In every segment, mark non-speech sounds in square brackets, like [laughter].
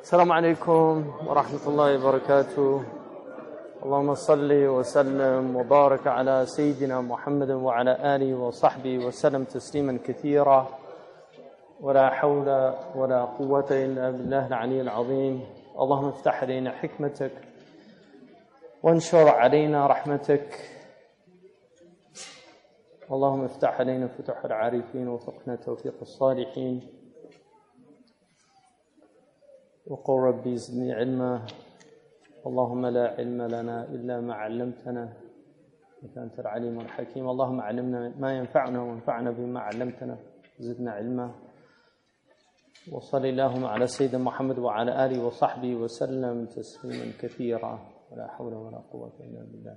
السلام عليكم ورحمة الله وبركاته. اللهم صل وسلم وبارك على سيدنا محمد وعلى آله وصحبه وسلم تسليما كثيرا. ولا حول ولا قوة إلا بالله العلي العظيم. اللهم افتح علينا حكمتك وانشر علينا رحمتك. اللهم افتح علينا فتوح العارفين وفقنا توفيق الصالحين. وقل ربي زدني علما. اللهم لا علم لنا إلا ما علمتنا. إنك أنت العليم الحكيم. اللهم علمنا ما ينفعنا وانفعنا بما علمتنا. زدنا علما. وصل اللهم على سيدنا محمد وعلى آله وصحبه وسلم تسليما كثيرا. ولا حول ولا قوة إلا بالله.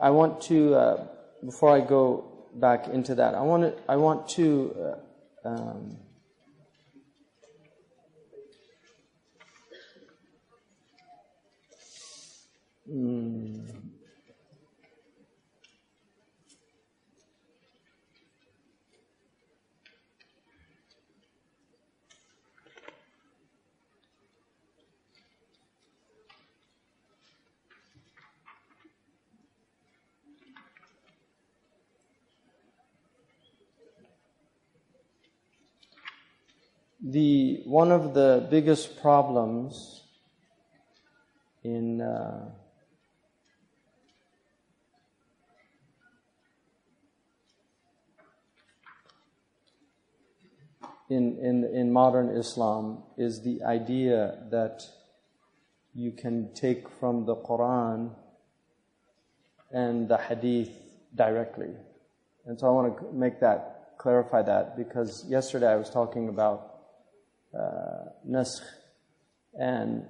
I want to, uh, before I go back into that, I want to, I want to uh, um, mm, the one of the biggest problems in uh, in, in in modern Islam is the idea that you can take from the Quran and the Hadith directly, and so I want to make that clarify that because yesterday I was talking about uh, naskh, and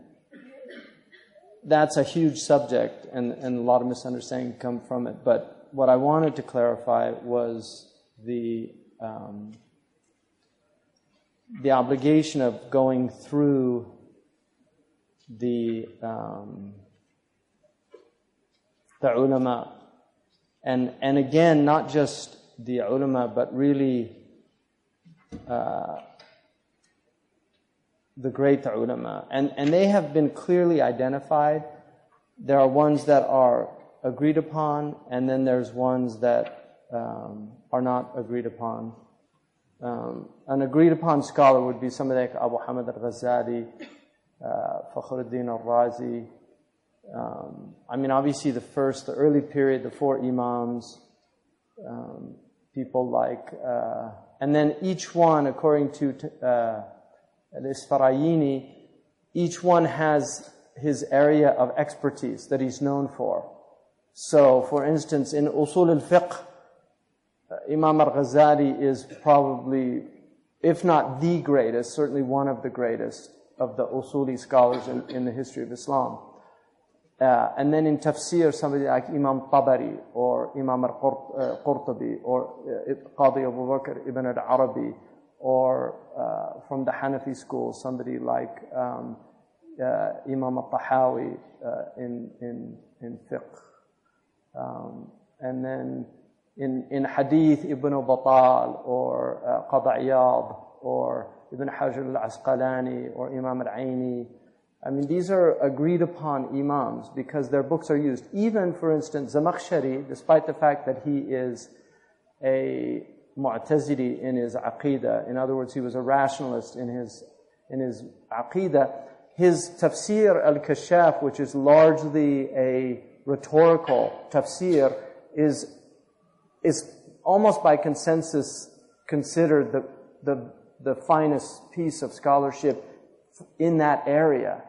that's a huge subject, and, and a lot of misunderstanding come from it. But what I wanted to clarify was the um, the obligation of going through the um, the ulama, and and again, not just the ulama, but really. Uh, the great ulama. And, and they have been clearly identified. There are ones that are agreed upon, and then there's ones that um, are not agreed upon. Um, an agreed upon scholar would be somebody like Abu Hamid al Ghazali, uh, Fakhruddin al Razi. Um, I mean, obviously, the first, the early period, the four Imams, um, people like, uh, and then each one, according to uh, al-Isfarayini, each one has his area of expertise that he's known for. So, for instance, in Usul al-Fiqh, Imam al-Ghazali is probably, if not the greatest, certainly one of the greatest of the Usuli scholars in, in the history of Islam. Uh, and then in tafsir, somebody like Imam Tabari or Imam al-Qurtubi or uh, Qadi Abu Bakr ibn al-Arabi or uh, from the Hanafi school, somebody like um, uh, Imam al-Tahawi uh, in, in, in fiqh. Um, and then in, in hadith, Ibn Battal or uh, or Ibn Hajar al-Asqalani or Imam al-Aini. I mean, these are agreed upon imams because their books are used. Even, for instance, Zamakhshari, despite the fact that he is a Mu'tazili in his aqidah. In other words, he was a rationalist in his, in his aqidah. His tafsir al-kashaf, which is largely a rhetorical tafsir, is, is almost by consensus considered the, the, the finest piece of scholarship in that area.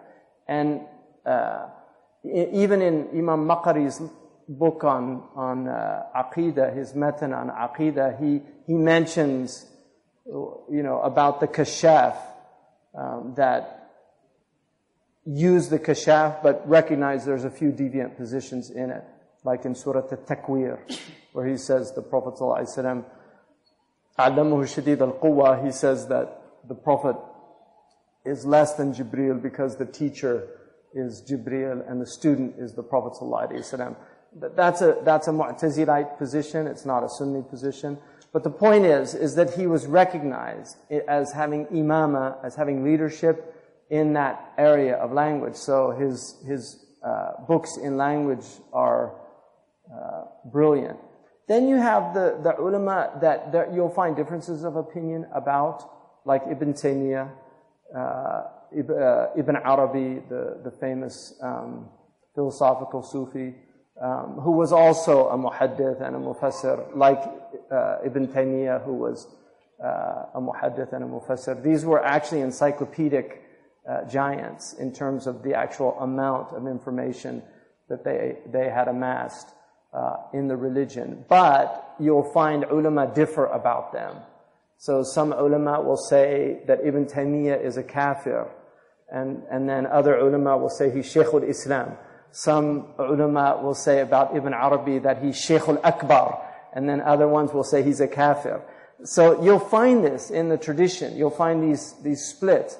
And uh, even in Imam Maqari's book on on uh, aqidah, his method on aqidah, he he mentions, you know, about the kashaf um, that use the kashaf, but recognize there's a few deviant positions in it, like in Surah At-Takwir, where he says the Prophet. He says that the Prophet is less than Jibril because the teacher is Jibril and the student is the Prophet. That's a, that's a Mu'tazilite position. It's not a Sunni position. But the point is, is that he was recognized as having imama, as having leadership in that area of language. So his, his uh, books in language are uh, brilliant. Then you have the, the ulama that, that you'll find differences of opinion about, like Ibn Taymiyyah, uh, uh Ibn Arabi, the, the famous um, philosophical Sufi, um, who was also a muhaddith and a mufassir, like uh, Ibn Taymiyyah, who was uh, a muhaddith and a mufassir. These were actually encyclopedic uh, giants in terms of the actual amount of information that they, they had amassed in the religion. But you'll find ulama differ about them. So some ulama will say that Ibn Taymiyyah is a kafir, and, and then other ulama will say he's Shaykh al-Islam. Some ulama will say about Ibn Arabi that he's Shaykh al-Akbar, and then other ones will say he's a kafir. So you'll find this in the tradition. You'll find these, these splits.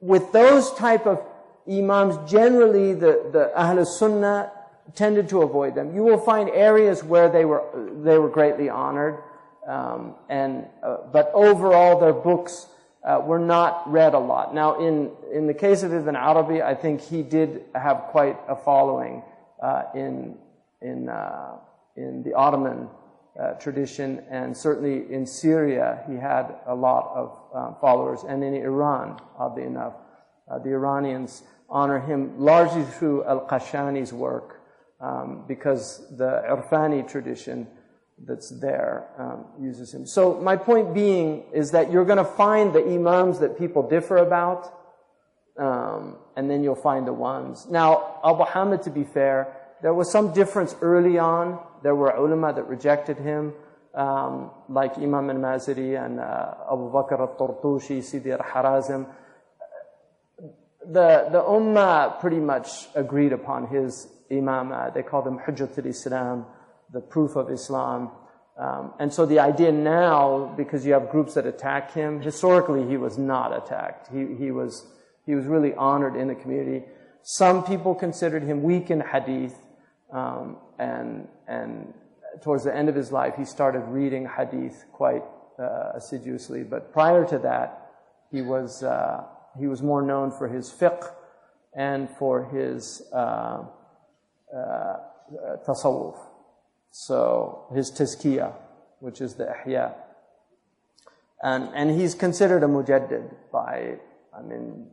With those type of imams, generally the, the Ahl Sunnah tended to avoid them. You will find areas where they were, they were greatly honored. Um, and, uh, but overall their books uh, were not read a lot. Now, in, in the case of Ibn Arabi, I think he did have quite a following uh, in, in, uh, in the Ottoman uh, tradition, and certainly in Syria, he had a lot of um, followers, and in Iran, oddly enough. Uh, the Iranians honor him largely through Al-Qashani's work, um, because the Irfani tradition that's there um, uses him. So my point being is that you're going to find the imams that people differ about, um, and then you'll find the ones. Now, Abu Hamid, to be fair, there was some difference early on. There were ulama that rejected him, um, like Imam al-Maziri and uh, Abu Bakr al-Tartushi, Sidi al-Harazim. The, the ummah pretty much agreed upon his imamah. They call him Hujjat al-Islam, the proof of Islam. Um, and so the idea now, because you have groups that attack him, historically he was not attacked. He, he was, he was really honored in the community. Some people considered him weak in hadith. Um, and, and towards the end of his life, he started reading hadith quite uh, assiduously. But prior to that, he was, uh, he was more known for his fiqh and for his uh, uh tasawwuf. So his tazkiyah, which is the ihya. And, and he's considered a mujaddid by, I mean,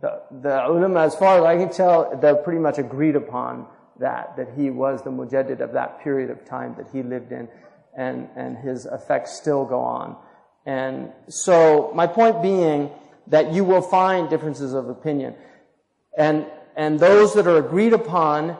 the, the ulama, as far as I can tell, they're pretty much agreed upon that, that he was the mujaddid of that period of time that he lived in, and, and his effects still go on. And so, my point being that you will find differences of opinion. And, and those that are agreed upon,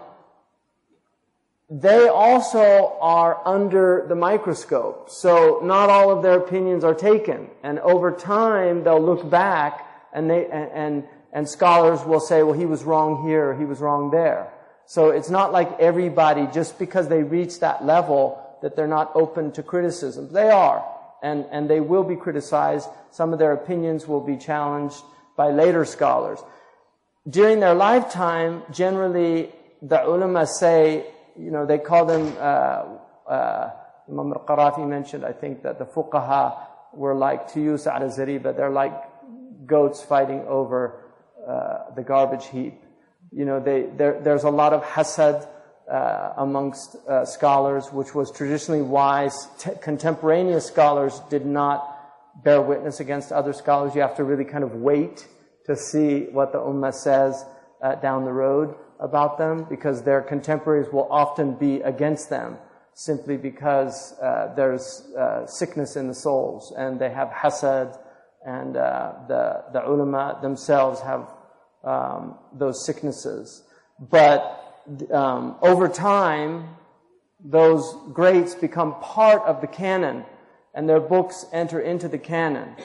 they also are under the microscope. So not all of their opinions are taken. And over time, they'll look back and they, and, and, and scholars will say, well, he was wrong here, he was wrong there. So it's not like everybody, just because they reach that level, that they're not open to criticism. They are. And, and they will be criticized. Some of their opinions will be challenged by later scholars. During their lifetime, generally, the ulama say, you know, they call them, uh, uh, Imam al-Qarafi mentioned, I think, that the fuqaha were like, to use al-zariba, they're like goats fighting over uh, the garbage heap. You know, they, there, there's a lot of hasad uh, amongst uh, scholars, which was traditionally why t- contemporaneous scholars did not bear witness against other scholars. You have to really kind of wait to see what the ummah says uh, down the road about them, because their contemporaries will often be against them simply because uh, there's uh, sickness in the souls and they have hasad and uh, the, the ulama themselves have um, those sicknesses. But um, over time, those greats become part of the canon, and their books enter into the canon.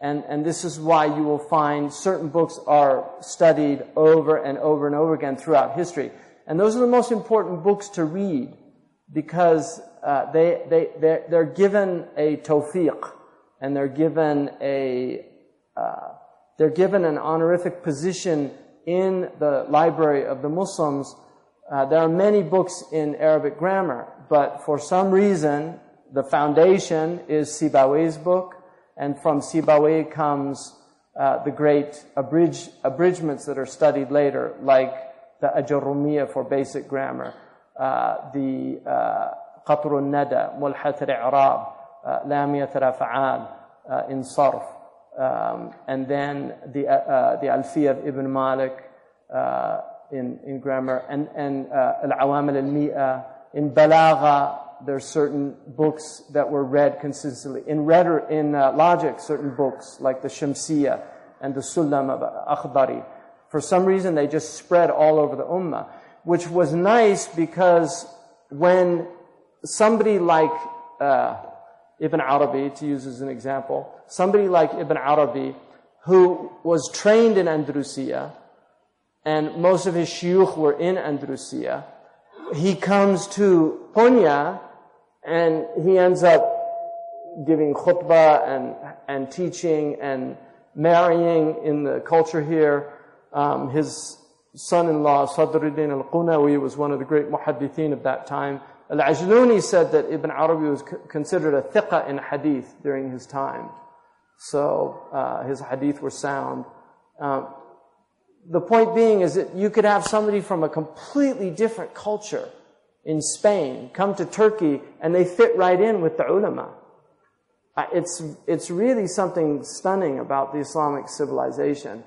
And, and this is why you will find certain books are studied over and over and over again throughout history. And those are the most important books to read because uh, they, they, they're, they're, given a tawfiq and they're given a, uh, they're given an honorific position in the library of the Muslims. Uh, there are many books in Arabic grammar, but for some reason, the foundation is Sibawe's book, and from Sibawe comes uh, the great abridge, abridgments that are studied later, like the Ajarumiya for basic grammar, uh, the uh, Qatr al-Nada, Mulhat al-I'rab, uh, Lamiyat al-Af'al, uh, Insarf, um, and then the, uh, the Alfiya of Ibn Malik in, in grammar, and, and Al-Awamil al-mi'a in Balagha, there's certain books that were read consistently. In, rhetoric, in uh, logic, certain books like the Shamsiyya and the Sulam of Akhdari. For some reason, they just spread all over the Ummah, which was nice because when somebody like uh, Ibn Arabi, to use as an example, somebody like Ibn Arabi, who was trained in Andalusia, and most of his shuyukh were in Andalusia, he comes to Konya and he ends up giving khutbah and, and teaching and marrying in the culture here. Um, his son-in-law, Sadruddin al-Qunawi, was one of the great muhaddithin of that time. Al-Ajluni said that Ibn Arabi was considered a thiqah in hadith during his time. So uh, his hadith were sound. Um, the point being is that you could have somebody from a completely different culture in Spain come to Turkey and they fit right in with the ulama. Uh, it's, it's really something stunning about the Islamic civilization.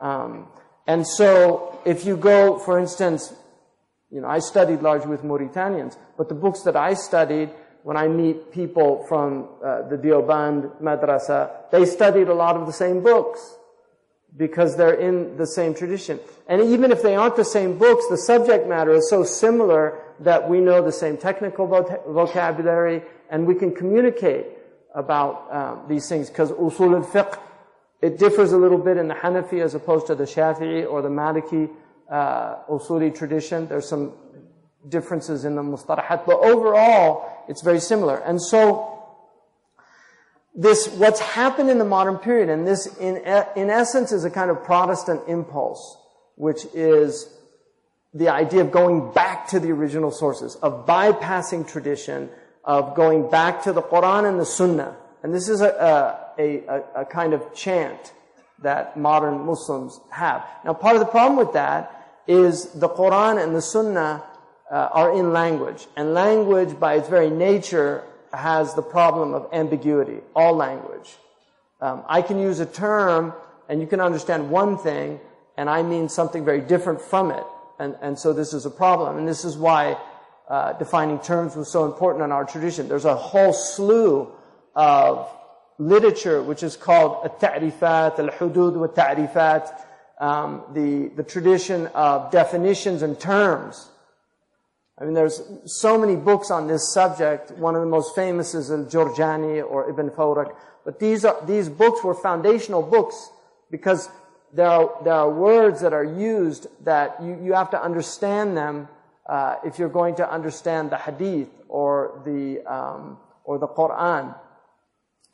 Um, and so if you go, for instance, you know, I studied largely with Mauritanians, but the books that I studied, when I meet people from uh, the Deoband madrasa, they studied a lot of the same books because they're in the same tradition. And even if they aren't the same books, the subject matter is so similar that we know the same technical vocabulary and we can communicate about um, these things because usul al-fiqh it differs a little bit in the Hanafi as opposed to the Shafi'i or the Maliki uh, usuli tradition. There's some differences in the mustalahat, but overall it's very similar. And so this what's happened in the modern period, and this in in essence is a kind of Protestant impulse, which is the idea of going back to the original sources, of bypassing tradition, of going back to the Quran and the Sunnah. And this is a, a, a, a kind of chant that modern Muslims have. Now, part of the problem with that is the Quran and the Sunnah uh, are in language. And language, by its very nature, has the problem of ambiguity. All language. Um, I can use a term, and you can understand one thing, and I mean something very different from it. And, and so this is a problem. And this is why uh, defining terms was so important in our tradition. There's a whole slew of literature which is called al-ta'rifat, al-hudud wa ta'rifat, um, the, the tradition of definitions and terms. I mean, there's so many books on this subject. One of the most famous is Al-Jurjani or Ibn Fawrak. But these are, these books were foundational books because there are, there are words that are used that you, you have to understand them uh, if you're going to understand the hadith or the, um, or the Quran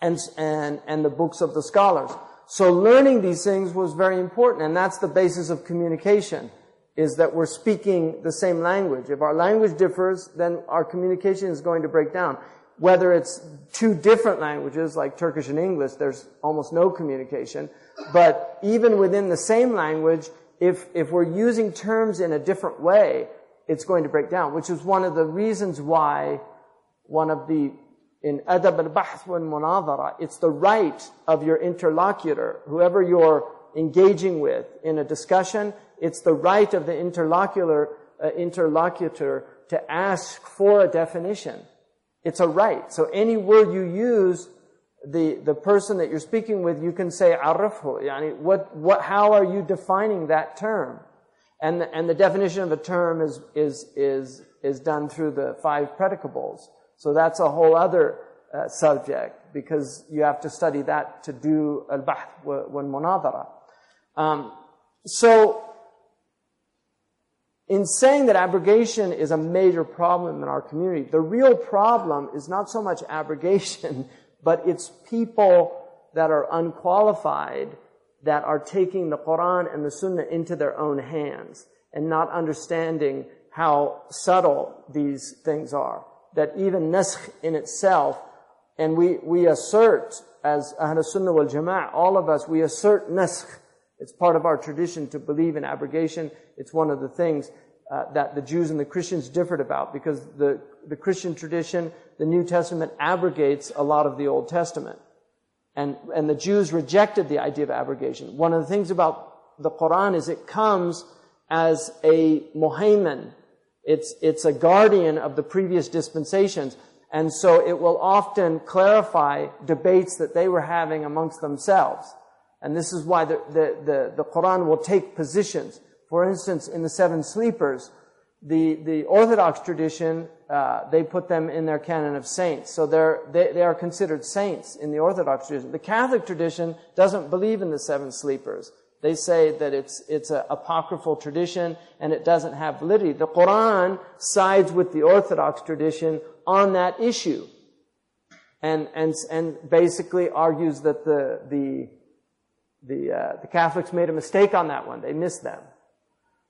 and, and, and the books of the scholars. So learning these things was very important, and that's the basis of communication, is that we're speaking the same language. If our language differs, then our communication is going to break down. Whether it's two different languages, like Turkish and English, there's almost no communication. But even within the same language, if, if we're using terms in a different way, it's going to break down, which is one of the reasons why one of the, in adab al-bahth wa munadhara, it's the right of your interlocutor, whoever you're engaging with in a discussion, it's the right of the interlocutor, uh, interlocutor to ask for a definition. It's a right. So any word you use the, the person that you're speaking with, you can say arafhu. Yani what, what, how are you defining that term? And the, and the definition of a term is, is, is, is done through the five predicables. So that's a whole other uh, subject because you have to study that to do al-bahth wal-munadara. Um, so, in saying that abrogation is a major problem in our community, the real problem is not so much abrogation but it's people that are unqualified that are taking the Quran and the Sunnah into their own hands and not understanding how subtle these things are. That even naskh in itself and we, we assert as Ahl Sunnah wal Jama'ah, all of us, we assert naskh. It's part of our tradition to believe in abrogation. It's one of the things uh, that the Jews and the Christians differed about because the, the Christian tradition, the New Testament abrogates a lot of the Old Testament. And, and the Jews rejected the idea of abrogation. One of the things about the Quran is it comes as a muhayman. It's, it's a guardian of the previous dispensations. And so it will often clarify debates that they were having amongst themselves. And this is why the, the, the, the Quran will take positions. For instance, in the seven sleepers, the, the Orthodox tradition, uh, they put them in their canon of saints. So they're, they, they are considered saints in the Orthodox tradition. The Catholic tradition doesn't believe in the seven sleepers. They say that it's, it's an apocryphal tradition and it doesn't have validity. The Quran sides with the Orthodox tradition on that issue. And, and, and basically argues that the, the, the, uh, the Catholics made a mistake on that one. They missed them.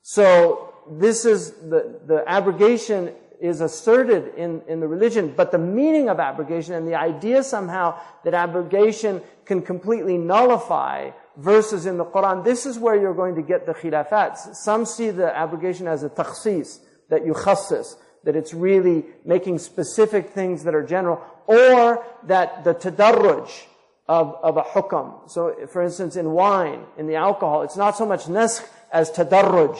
So this is the, the abrogation is asserted in, in the religion, but the meaning of abrogation and the idea somehow that abrogation can completely nullify verses in the Quran, this is where you're going to get the khilafat. Some see the abrogation as a takhsis, that you khassis, that it's really making specific things that are general, or that the tadarruj of, of a hukam. So, for instance, in wine, in the alcohol, it's not so much naskh as tadarruj,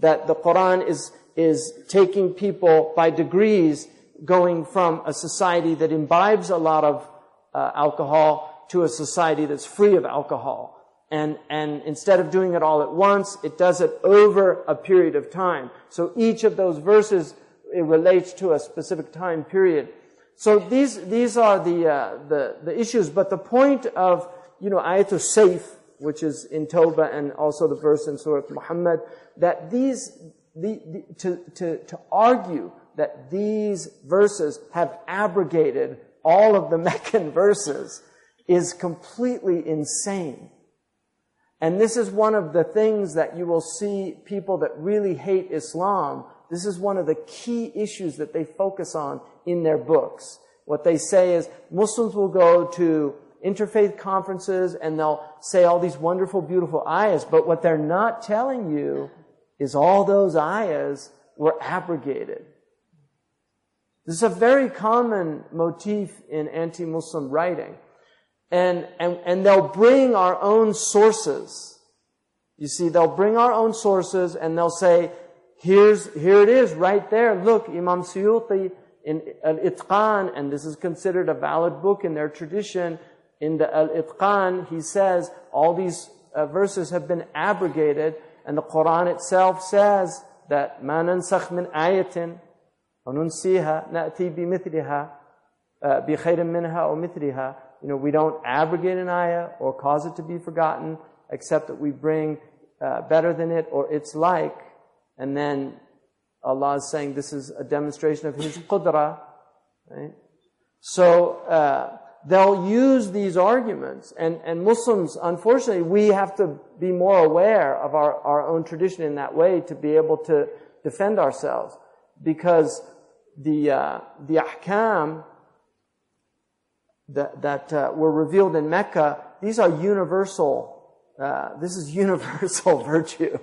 that the Quran is, is taking people by degrees going from a society that imbibes a lot of uh, alcohol to a society that's free of alcohol. And, and instead of doing it all at once, it does it over a period of time. So each of those verses it relates to a specific time period. So these, these are the, uh, the, the issues, but the point of, you know, ayatul sayf, which is in Tawbah and also the verse in Surah Muhammad, that these, the, the, to, to, to argue that these verses have abrogated all of the [laughs] Meccan verses is completely insane. And this is one of the things that you will see people that really hate Islam this is one of the key issues that they focus on in their books. What they say is Muslims will go to interfaith conferences and they'll say all these wonderful, beautiful ayahs, but what they're not telling you is all those ayahs were abrogated. This is a very common motif in anti-Muslim writing. And, and, and they'll bring our own sources. You see, they'll bring our own sources and they'll say, Here's, here it is right there. Look, Imam Suyuti in Al-Itqan, and this is considered a valid book in their tradition In the Al-Itqan, he says all these uh, verses have been abrogated, and the Quran itself says that ما ننسخ من آية وننسيها نأتي بمثلها بخير منها أو مثلها. You know, we don't abrogate an ayah or cause it to be forgotten, except that we bring uh, better than it or its like. And then Allah is saying this is a demonstration of His qudra. Right? So uh, they'll use these arguments, and, and Muslims, unfortunately, we have to be more aware of our, our own tradition in that way to be able to defend ourselves, because the uh, the ahkam that that uh, were revealed in Mecca, these are universal. Uh, this is [laughs] universal virtue.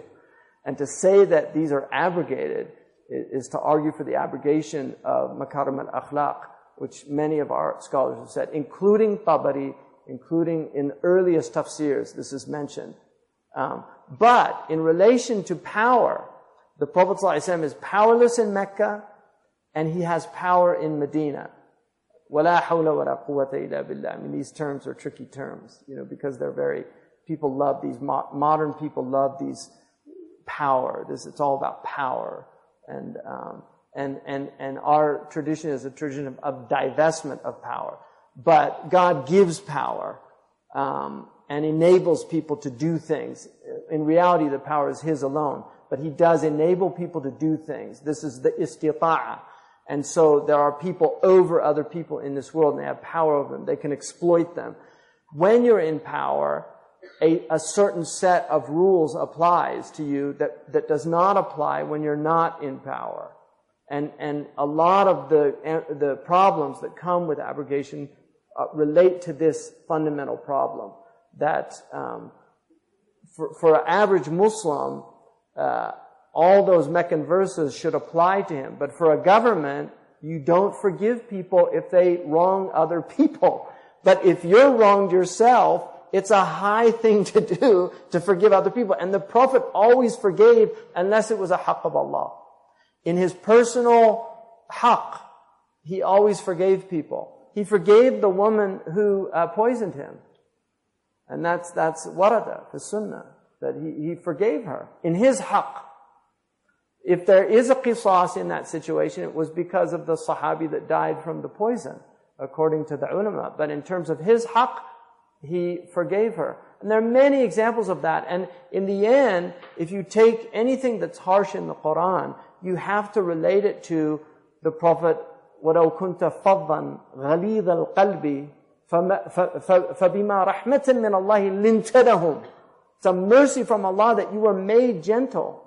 And to say that these are abrogated is to argue for the abrogation of makarim al-akhlaq, which many of our scholars have said, including Tabari, including in earliest tafsirs, this is mentioned. Um, but in relation to power, the Prophet ﷺ is powerless in Mecca, and he has power in Medina. وَلَا حَوْلَ وَلَا قُوَّةَ إِلَّا بِاللَّهِ I mean, these terms are tricky terms, you know, because they're very, people love these, modern people love these power. This, it's all about power. And, um, and, and, and our tradition is a tradition of, of divestment of power. But God gives power, um, and enables people to do things. In reality, the power is His alone. But He does enable people to do things. This is the istita'a. And so there are people over other people in this world and they have power over them. They can exploit them. When you're in power, a, a, certain set of rules applies to you that, that does not apply when you're not in power. And, and a lot of the, the problems that come with abrogation uh, relate to this fundamental problem that um, for, for an average Muslim, uh, all those Meccan verses should apply to him. But for a government, you don't forgive people if they wrong other people. But if you're wronged yourself, it's a high thing to do to forgive other people. And the Prophet always forgave unless it was a haqq of Allah. In his personal haqq, he always forgave people. He forgave the woman who uh, poisoned him. And that's, that's warada, the sunnah, that he, he forgave her in his haqq. If there is a qisas in that situation, it was because of the sahabi that died from the poison, according to the ulama. But in terms of his haqq, he forgave her. And there are many examples of that. And in the end, if you take anything that's harsh in the Quran, you have to relate it to the Prophet, وَلَوْ كُنْتَ فَضًّا غَلِيظَ الْقَلْبِ فَبِمَا رَحْمَةٍ مِّنَ اللَّهِ لِنْتَدَهُمْ It's a mercy from Allah that you were made gentle.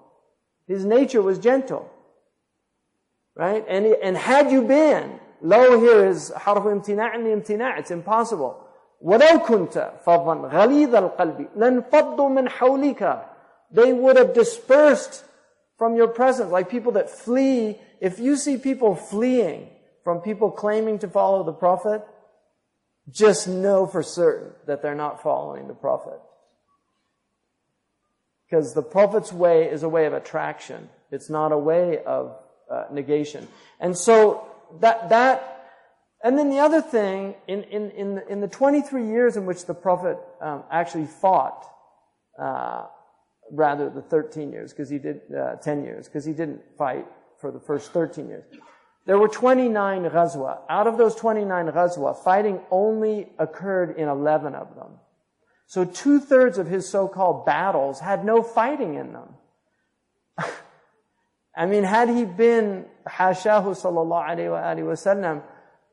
His nature was gentle. Right? And, and had you been, low here is حرف امتناع امتناع. It's impossible. ولو كنت فظا غليظ القلب لانفضوا من حولك they would have dispersed from your presence like people that flee. If you see people fleeing from people claiming to follow the prophet just know for certain that they're not following the prophet. Because the prophet's way is a way of attraction. It's not a way of uh, negation. And so that that and then the other thing, in, in, in, the, in the 23 years in which the Prophet um, actually fought, uh, rather the 13 years, because he did, uh, 10 years, because he didn't fight for the first 13 years. There were 29 ghazwa. Out of those 29 ghazwa, fighting only occurred in 11 of them. So two thirds of his so-called battles had no fighting in them. [laughs] I mean, had he been hashahu sallallahu alayhi wa sallam,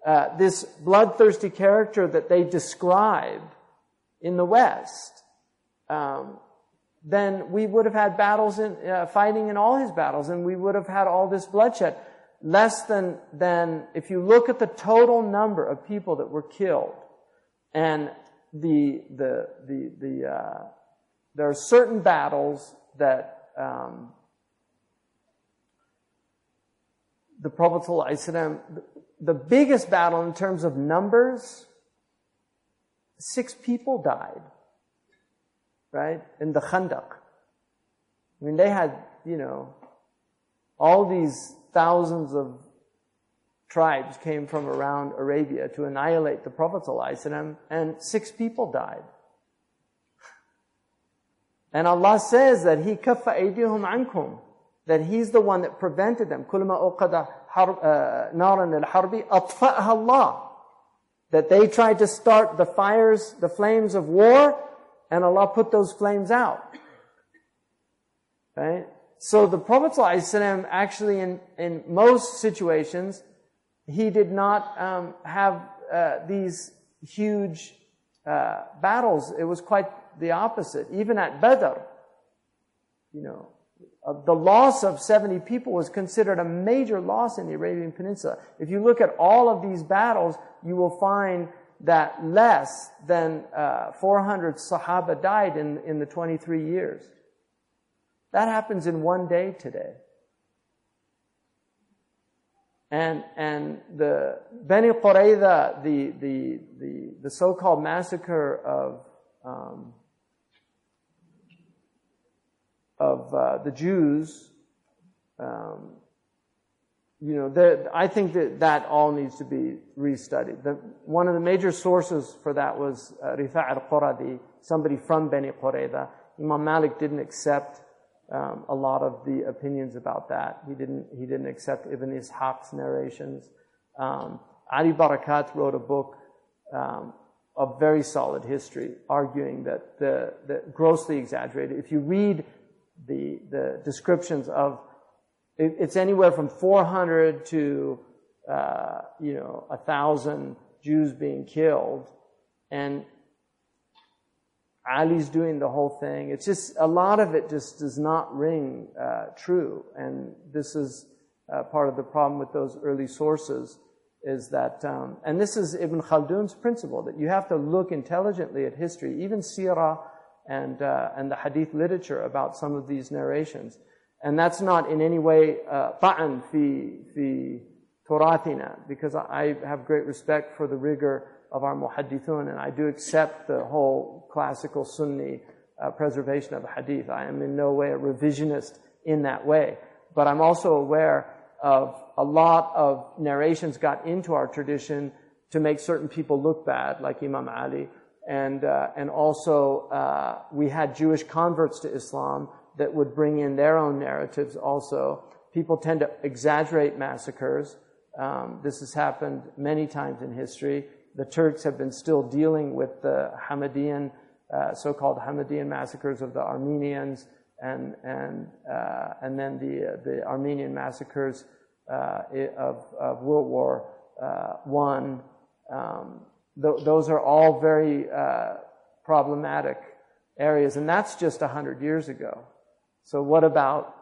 uh, this bloodthirsty character that they describe in the West, um, then we would have had battles in, uh, fighting in all his battles, and we would have had all this bloodshed. Less than, than, if you look at the total number of people that were killed, and the, the, the, the, uh, there are certain battles that, um, the Prophet ﷺ, the biggest battle in terms of numbers, six people died, right? In the Khandaq. I mean, they had, you know, all these thousands of tribes came from around Arabia to annihilate the Prophet ﷺ, and six people died. And Allah says that He kaffa aydihum ankum, that He's the one that prevented them. Kulma uqada uh, naran al-harbi atfa'ha Allah. That they tried to start the fires, the flames of war, and Allah put those flames out. Right? So the Prophet ﷺ actually in, in most situations, he did not um, have uh, these huge uh, battles. It was quite the opposite. Even at Badr, you know, uh, the loss of 70 people was considered a major loss in the Arabian Peninsula. If you look at all of these battles, you will find that less than uh, 400 Sahaba died in, in the 23 years. That happens in one day today. And, and the Beni Qurayza, the, the, the, the so-called massacre of um, of uh, the Jews, um, you know, I think that that all needs to be restudied. The, one of the major sources for that was uh, Rifa' al-Quradi, somebody from Beni Qurayza. Imam Malik didn't accept um, a lot of the opinions about that. He didn't, he didn't accept Ibn Ishaq's narrations. Um, Ali Barakat wrote a book um, of very solid history, arguing that the, the grossly exaggerated. If you read the, the descriptions of, it, it's anywhere from 400 to, uh, you know, a thousand Jews being killed. And Ali's doing the whole thing. It's just, a lot of it just does not ring uh, true. And this is uh, part of the problem with those early sources. is that, um, and this is Ibn Khaldun's principle, that you have to look intelligently at history, even seerah and, uh, and the hadith literature about some of these narrations. And that's not in any way uh, fi, fi turathina, because I have great respect for the rigor of our muhaddithun, and I do accept the whole classical Sunni uh, preservation of hadith. I am in no way a revisionist in that way. But I'm also aware of a lot of narrations got into our tradition to make certain people look bad, like Imam Ali. And, uh, and also, uh, we had Jewish converts to Islam that would bring in their own narratives also. People tend to exaggerate massacres. Um, this has happened many times in history. The Turks have been still dealing with the Hamidian, uh, so-called Hamidian massacres of the Armenians and and uh, and then the uh, the Armenian massacres uh, of, of World War uh, One. Um, th- those are all very uh, problematic areas, and that's just hundred years ago. So what about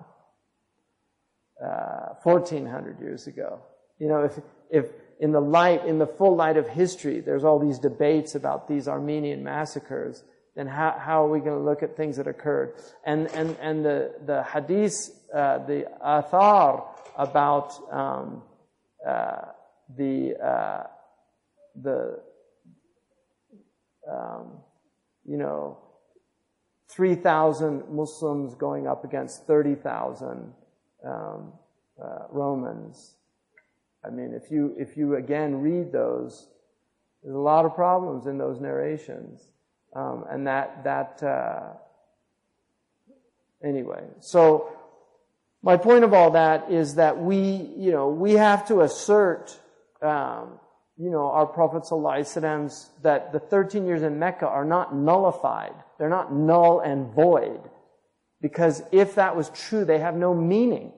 1400 years ago? You know, if if in the light, in the full light of history, there's all these debates about these Armenian massacres then how, how are we going to look at things that occurred? And, and, and the, the hadith, uh, the athar about um, uh, the, uh, the um, you know, 3,000 Muslims going up against 30,000 um, uh, Romans. I mean, if you, if you again read those, there's a lot of problems in those narrations. Um, and that, that, uh, anyway. So, my point of all that is that we, you know, we have to assert, um, you know, our Prophet ﷺ's, that the 13 years in Mecca are not nullified. They're not null and void. Because if that was true, they have no meaning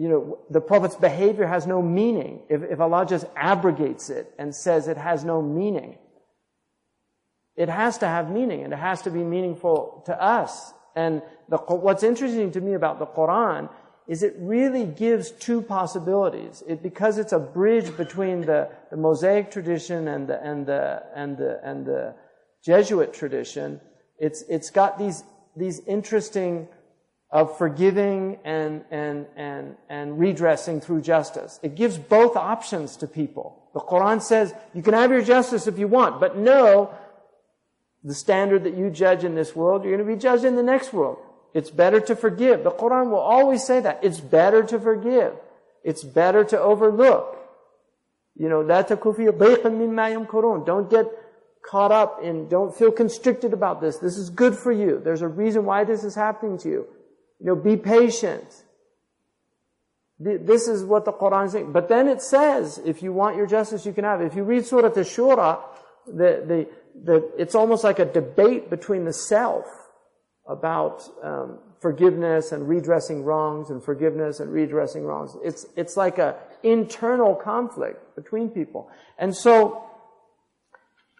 you know, the Prophet's behavior has no meaning if, if Allah just abrogates it and says it has no meaning. It has to have meaning and it has to be meaningful to us. And the, what's interesting to me about the Quran is it really gives two possibilities. It, because it's a bridge between the, the Mosaic tradition and the, and the, and the, and the Jesuit tradition, it's, it's got these, these interesting of forgiving and, and, and, and redressing through justice. It gives both options to people. The Quran says you can have your justice if you want, but know the standard that you judge in this world, you're going to be judged in the next world. It's better to forgive. The Quran will always say that. It's better to forgive. It's better to overlook. You know, لا تكفي ضيقا مما يمكرون. Don't get caught up in, don't feel constricted about this. This is good for you. There's a reason why this is happening to you. You know, be patient. This is what the Quran is saying. But then it says, if you want your justice, you can have it. If you read Surah Ash-Shura, the, the, the, it's almost like a debate between the self about um, forgiveness and redressing wrongs and forgiveness and redressing wrongs. It's, it's like an internal conflict between people. And so,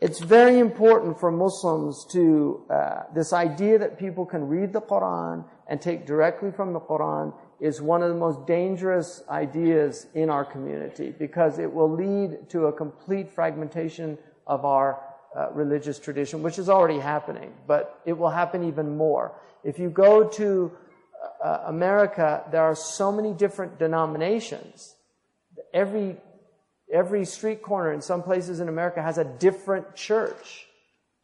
it's very important for Muslims to, uh, this idea that people can read the Quran and take directly from the Quran is one of the most dangerous ideas in our community because it will lead to a complete fragmentation of our uh, religious tradition, which is already happening, but it will happen even more. If you go to uh, America, there are so many different denominations. Every Every street corner in some places in America has a different church.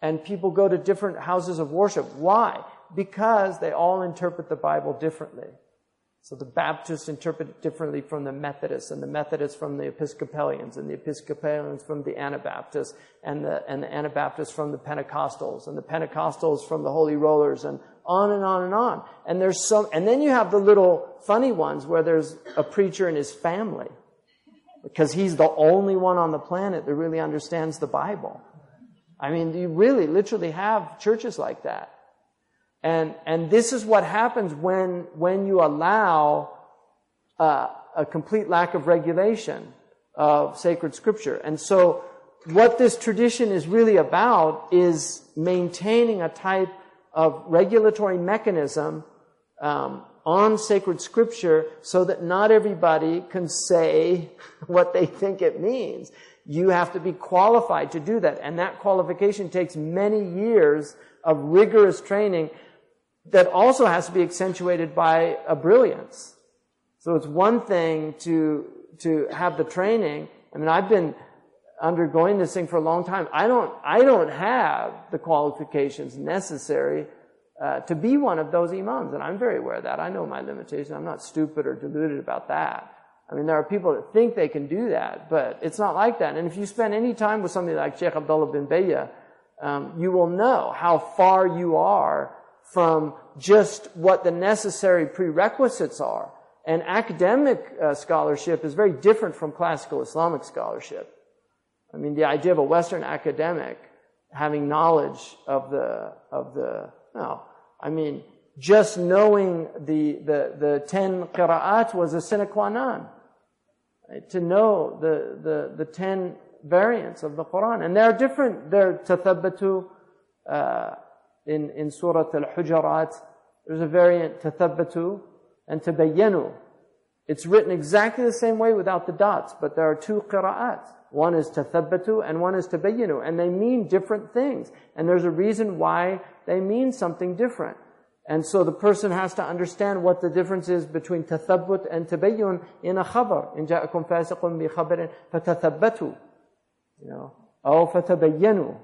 And people go to different houses of worship. Why? Because they all interpret the Bible differently. So the Baptists interpret it differently from the Methodists, and the Methodists from the Episcopalians, and the Episcopalians from the Anabaptists, and the, and the Anabaptists from the Pentecostals, and the Pentecostals from the Holy Rollers, and on and on and on. And there's some, and then you have the little funny ones where there's a preacher and his family because he's the only one on the planet that really understands the Bible. I mean, you really literally have churches like that. And, and this is what happens when, when you allow uh, a complete lack of regulation of sacred scripture. And so what this tradition is really about is maintaining a type of regulatory mechanism um, on sacred scripture so that not everybody can say [laughs] what they think it means. You have to be qualified to do that. And that qualification takes many years of rigorous training that also has to be accentuated by a brilliance. So it's one thing to, to have the training. I mean, I've been undergoing this thing for a long time. I don't, I don't have the qualifications necessary uh, to be one of those imams, and I'm very aware of that. I know my limitations. I'm not stupid or deluded about that. I mean, there are people that think they can do that, but it's not like that. And if you spend any time with somebody like Sheikh Abdullah bin Bayya, um, you will know how far you are from just what the necessary prerequisites are. And academic uh, scholarship is very different from classical Islamic scholarship. I mean, the idea of a Western academic having knowledge of the, of the, no, I mean, just knowing the, the, the ten qira'at was a sine qua non. Right? To know the, the, the ten variants of the Quran. And there are different, there are tathabbatu, uh, in, in Surah Al-Hujarat, there's a variant tathabbatu and tabayyanu. It's written exactly the same way without the dots, but there are two qira'at. One is tathabbatu and one is tabayyanu, and they mean different things. And there's a reason why they mean something different. And so the person has to understand what the difference is between tathabbut and tabayyun in a khabar. In ja'akum fasiqun bi khabarin fatathabbatu. You know, oh fatabayyanu.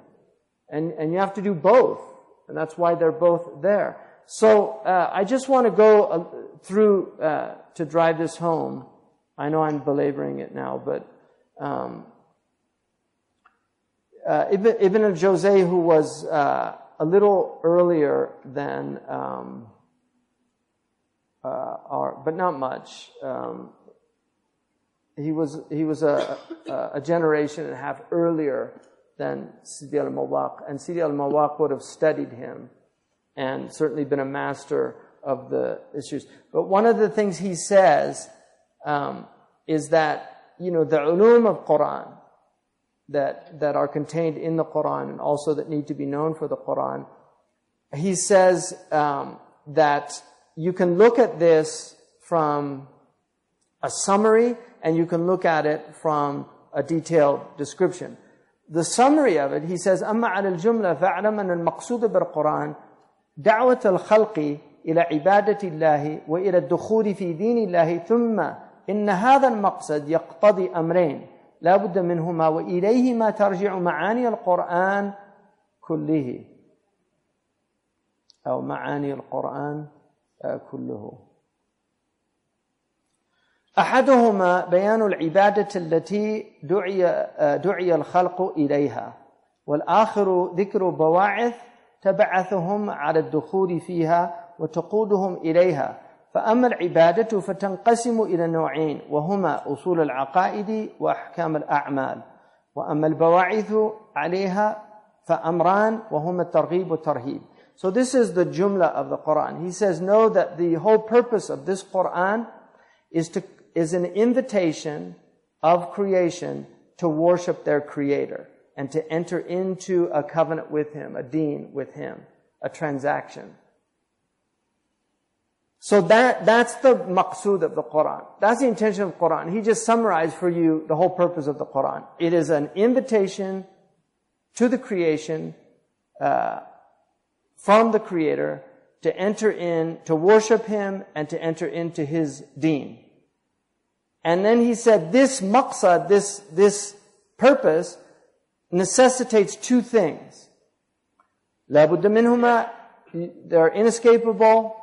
And, and you have to do both. And that's why they're both there. So uh, I just want to go uh, through uh, to drive this home. I know I'm belaboring it now, but um, uh, Ibn, Ibn who was uh, a little earlier than um, uh, our, but not much. Um, he was he was a, a, a generation and a half earlier than Sidi al-Mawaq, and Sidi al-Mawaq would have studied him and certainly been a master of the issues. But one of the things he says um, is that, you know, the ulum of Quran that, that are contained in the Quran and also that need to be known for the Quran, he says um, that you can look at this from a summary and you can look at it from a detailed description. The summary of it, he says, أما على الجملة فاعلم أن المقصود بالقرآن دعوة الخلق إلى عبادة الله وإلى الدخول في دين الله ثم إن هذا المقصد يقتضي أمرين لا بد منهما وإليهما ترجع معاني القرآن كله أو معاني القرآن كله. أحدهما بيان العبادة التي دعي دعي الخلق إليها والآخر ذكر بواعث تبعثهم على الدخول فيها وتقودهم إليها. فأما العبادة فتنقسم إلى نوعين وهما أصول العقائد وأحكام الأعمال. وأما البواعث عليها فأمران وهما الترغيب والترهيب So this is the jumla of the Quran. He says, know that the whole purpose of this Quran is to, is an invitation of creation to worship their creator and to enter into a covenant with him, a deen with him, a transaction. So that, that's the maqsood of the Quran. That's the intention of the Quran. He just summarized for you the whole purpose of the Quran. It is an invitation to the creation, uh, from the Creator to enter in, to worship Him and to enter into His deen. And then he said this maqsad, this, this purpose, necessitates two things. لابد منهما, they're inescapable.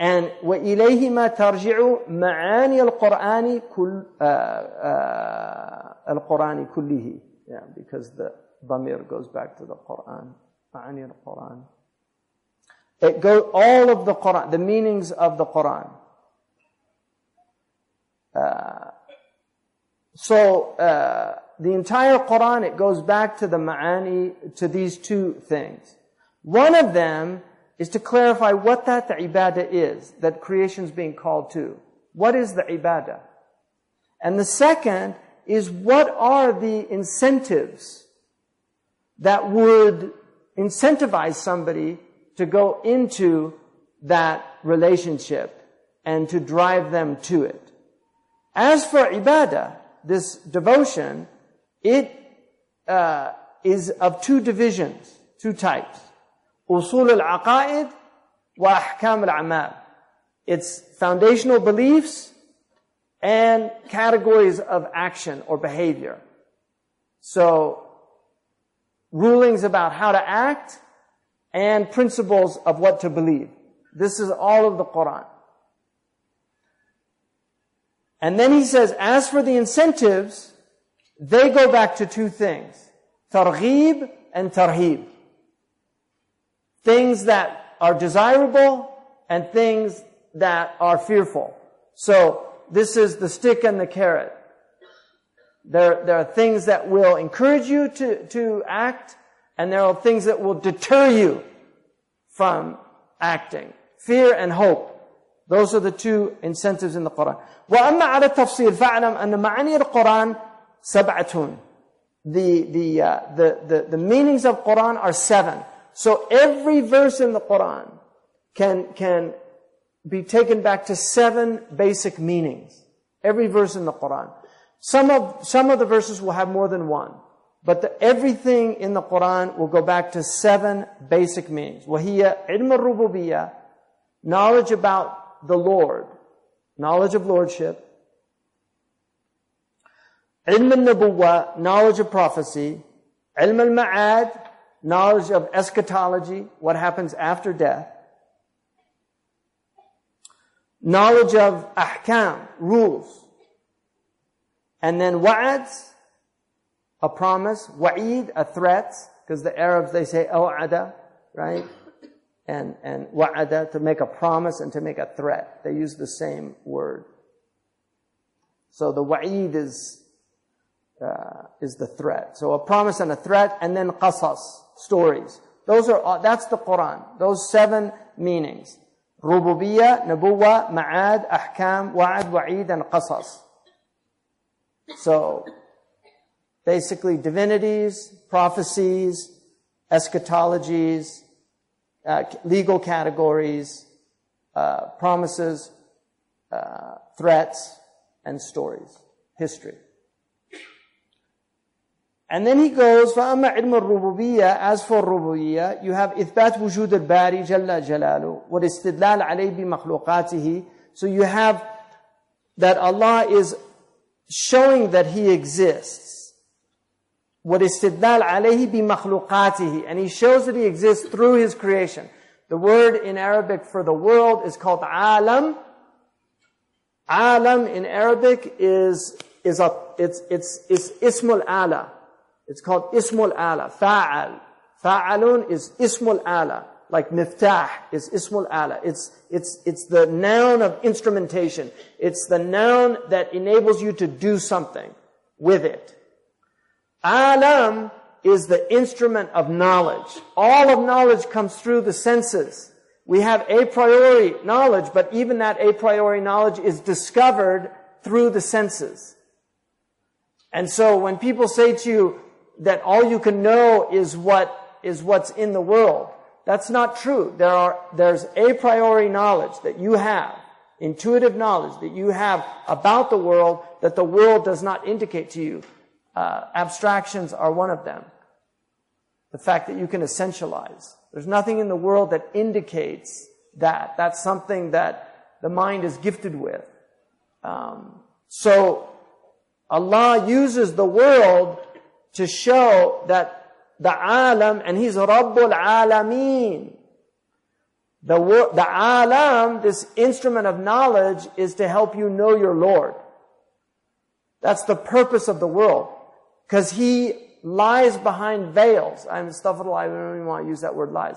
And وإليهما ترجع معاني القرآن كل uh, uh, القرآن كله. Yeah, because the damir goes back to the Quran. معاني القرآن. It go all of the Quran, the meanings of the Quran so uh, the entire Quran it goes back to the ma'ani to these two things one of them is to clarify what that ibadah is that creation is being called to. What is the ibadah? And the second is what are the incentives that would incentivize somebody to go into that relationship and to drive them to it. As for ibadah, this devotion, it uh, is of two divisions, two types. Usul al-aqaid wa ahkam al-amal. It's foundational beliefs and categories of action or behavior. So, rulings about how to act and principles of what to believe. This is all of the Quran. And then he says, as for the incentives, they go back to two things. Targhib and tarhib. Things that are desirable and things that are fearful. So this is the stick and the carrot. There, there are things that will encourage you to, to act, and there are things that will deter you from acting. Fear and hope. Those are the two incentives in the Quran. وأما على التفصيل فاعلم أن معاني القرآن سبعة. The, the, uh, the, the, the meanings of Quran are seven. So every verse in the Quran can, can be taken back to seven basic meanings. Every verse in the Quran. Some of, some of the verses will have more than one. But the, everything in the Quran will go back to seven basic meanings. وهي علم الربوبية, knowledge about the Lord, knowledge of lordship, ilm al-nubuwa, knowledge of prophecy, ilm al-ma'ad, knowledge of eschatology, what happens after death, knowledge of ahkam, rules, and then wa'ad, a promise, wa'id, a threat, because the Arabs, they say aw'ada, right? and, and wa'ada, to make a promise and to make a threat. They use the same word. So the wa'id is, uh, is the threat. So a promise and a threat, and then qasas, stories. Those are, that's the Quran. Those seven meanings. rububiya Nabuwa, Ma'ad, Ahkam, Wa'ad, Wa'id, and Qasas. So, basically divinities, prophecies, eschatologies, uh, legal categories uh, promises uh, threats and stories history and then he goes, فَأَمَّا عِلْمُ الرُّبُوبِيَّةِ As for rububiyyah, you have إثبات وجود الباري جل جلاله والاستدلال عليه بمخلوقاته. So you have that Allah is showing that He exists. what is istidlal alayhi bi makhlukatihi. And he shows that he exists through his creation. The word in Arabic for the world is called alam. Alam in Arabic is, is a, it's, it's, it's ismul ala. It's called ismul ala. Fa'al. Fa'alun is ismul ala. Like miftah is ismul ala. It's, it's, it's the noun of instrumentation. It's the noun that enables you to do something with it. Alam is the instrument of knowledge. All of knowledge comes through the senses. We have a priori knowledge, but even that a priori knowledge is discovered through the senses. And so when people say to you, that all you can know is what is what's in the world. That's not true. There are, there's a priori knowledge that you have, intuitive knowledge that you have about the world that the world does not indicate to you. Uh, abstractions are one of them. The fact that you can essentialize. There's nothing in the world that indicates that. That's something that the mind is gifted with. Um, so Allah uses the world to show that the alam, and he's Rabbul Alameen. The, the alam, this instrument of knowledge, is to help you know your Lord. That's the purpose of the world. Because he lies behind veils. I'm stuff I don't even want to use that word lies.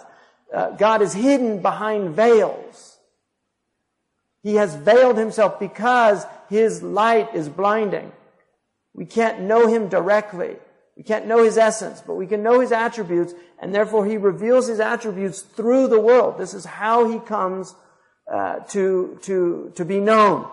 Uh, God is hidden behind veils. He has veiled himself because his light is blinding. We can't know him directly. We can't know his essence, but we can know his attributes, and therefore he reveals his attributes through the world. This is how he comes uh, to, to, to be known.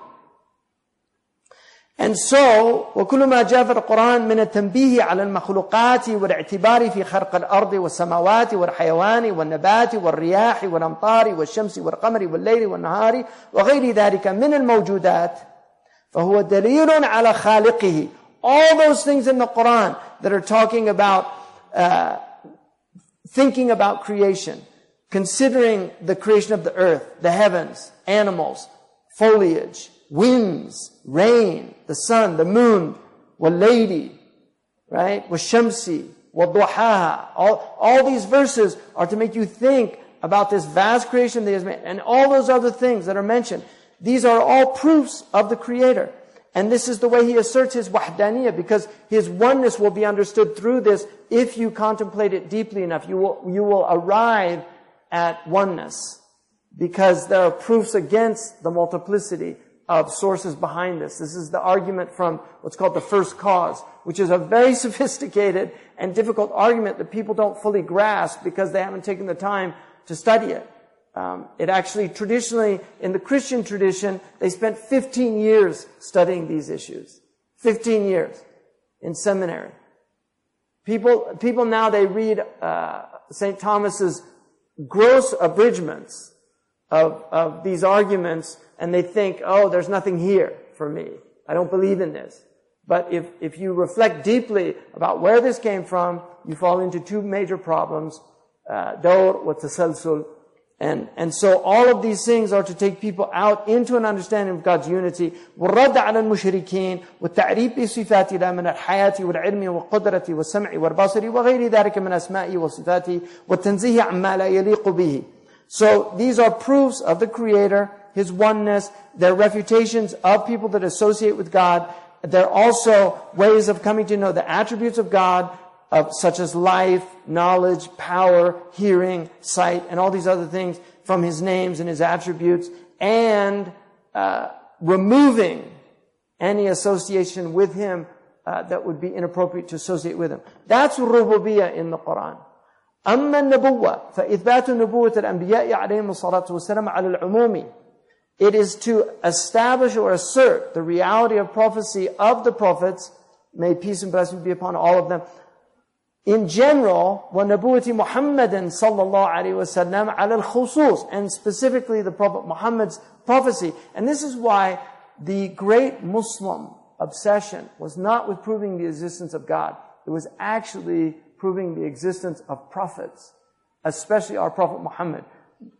And so, وكل ما جاء في القرآن من التنبيه على المخلوقات والاعتبار في خلق الأرض والسماوات والحيوان والنبات والرياح والأمطار والشمس والقمر والليل والنهار وغير ذلك من الموجودات فهو دليل على خالقه. All those things in the Quran that are talking about uh, thinking about creation, considering the creation of the earth, the heavens, animals, foliage, winds, rain, the sun, the moon, lady, right? Washamsi, waduhaha. All, all these verses are to make you think about this vast creation that he has made and all those other things that are mentioned. These are all proofs of the Creator. And this is the way he asserts his wahdaniyah because his oneness will be understood through this if you contemplate it deeply enough. You will, you will arrive at oneness because there are proofs against the multiplicity of sources behind this. This is the argument from what's called the first cause, which is a very [laughs] sophisticated and difficult argument that people don't fully grasp because they haven't taken the time to study it. Um, it actually traditionally, in the Christian tradition, they spent 15 years studying these issues. 15 years in seminary. People, people now they read uh, St. Thomas's gross abridgments of, of these arguments and they think, oh, there's nothing here for me. I don't believe in this. But if, if you reflect deeply about where this came from, you fall into two major problems, uh, dawr wa tasalsul. And, and so all of these things are to take people out into an understanding of God's unity. والرد على المشركين والتعريف بصفات الله من الحياة والعلم والقدرة والسمع والبصر وغير ذلك من أسمائه وصفاته والتنزيه عما لا يليق به. So these are proofs of the Creator his oneness. They're refutations of people that associate with God. They're also ways of coming to know the attributes of God, of, such as life, knowledge, power, hearing, sight, and all these other things from his names and his attributes, and uh, removing any association with him uh, that would be inappropriate to associate with him. That's rububiyyah in the Quran. أما النبوة فإثبات نبوة الأنبياء عليهم الصلاة والسلام على العموم it is to establish or assert the reality of prophecy of the prophets. May peace and blessings be upon all of them. In general, وَنَبُوَةِ مُحَمَّدٍ صَلَّى اللَّهُ عَلَيْهِ وَسَلَّمَ عَلَى الْخُصُوص And specifically the Prophet Muhammad's prophecy. And this is why the great Muslim obsession was not with proving the existence of God. It was actually proving the existence of prophets, especially our Prophet Muhammad.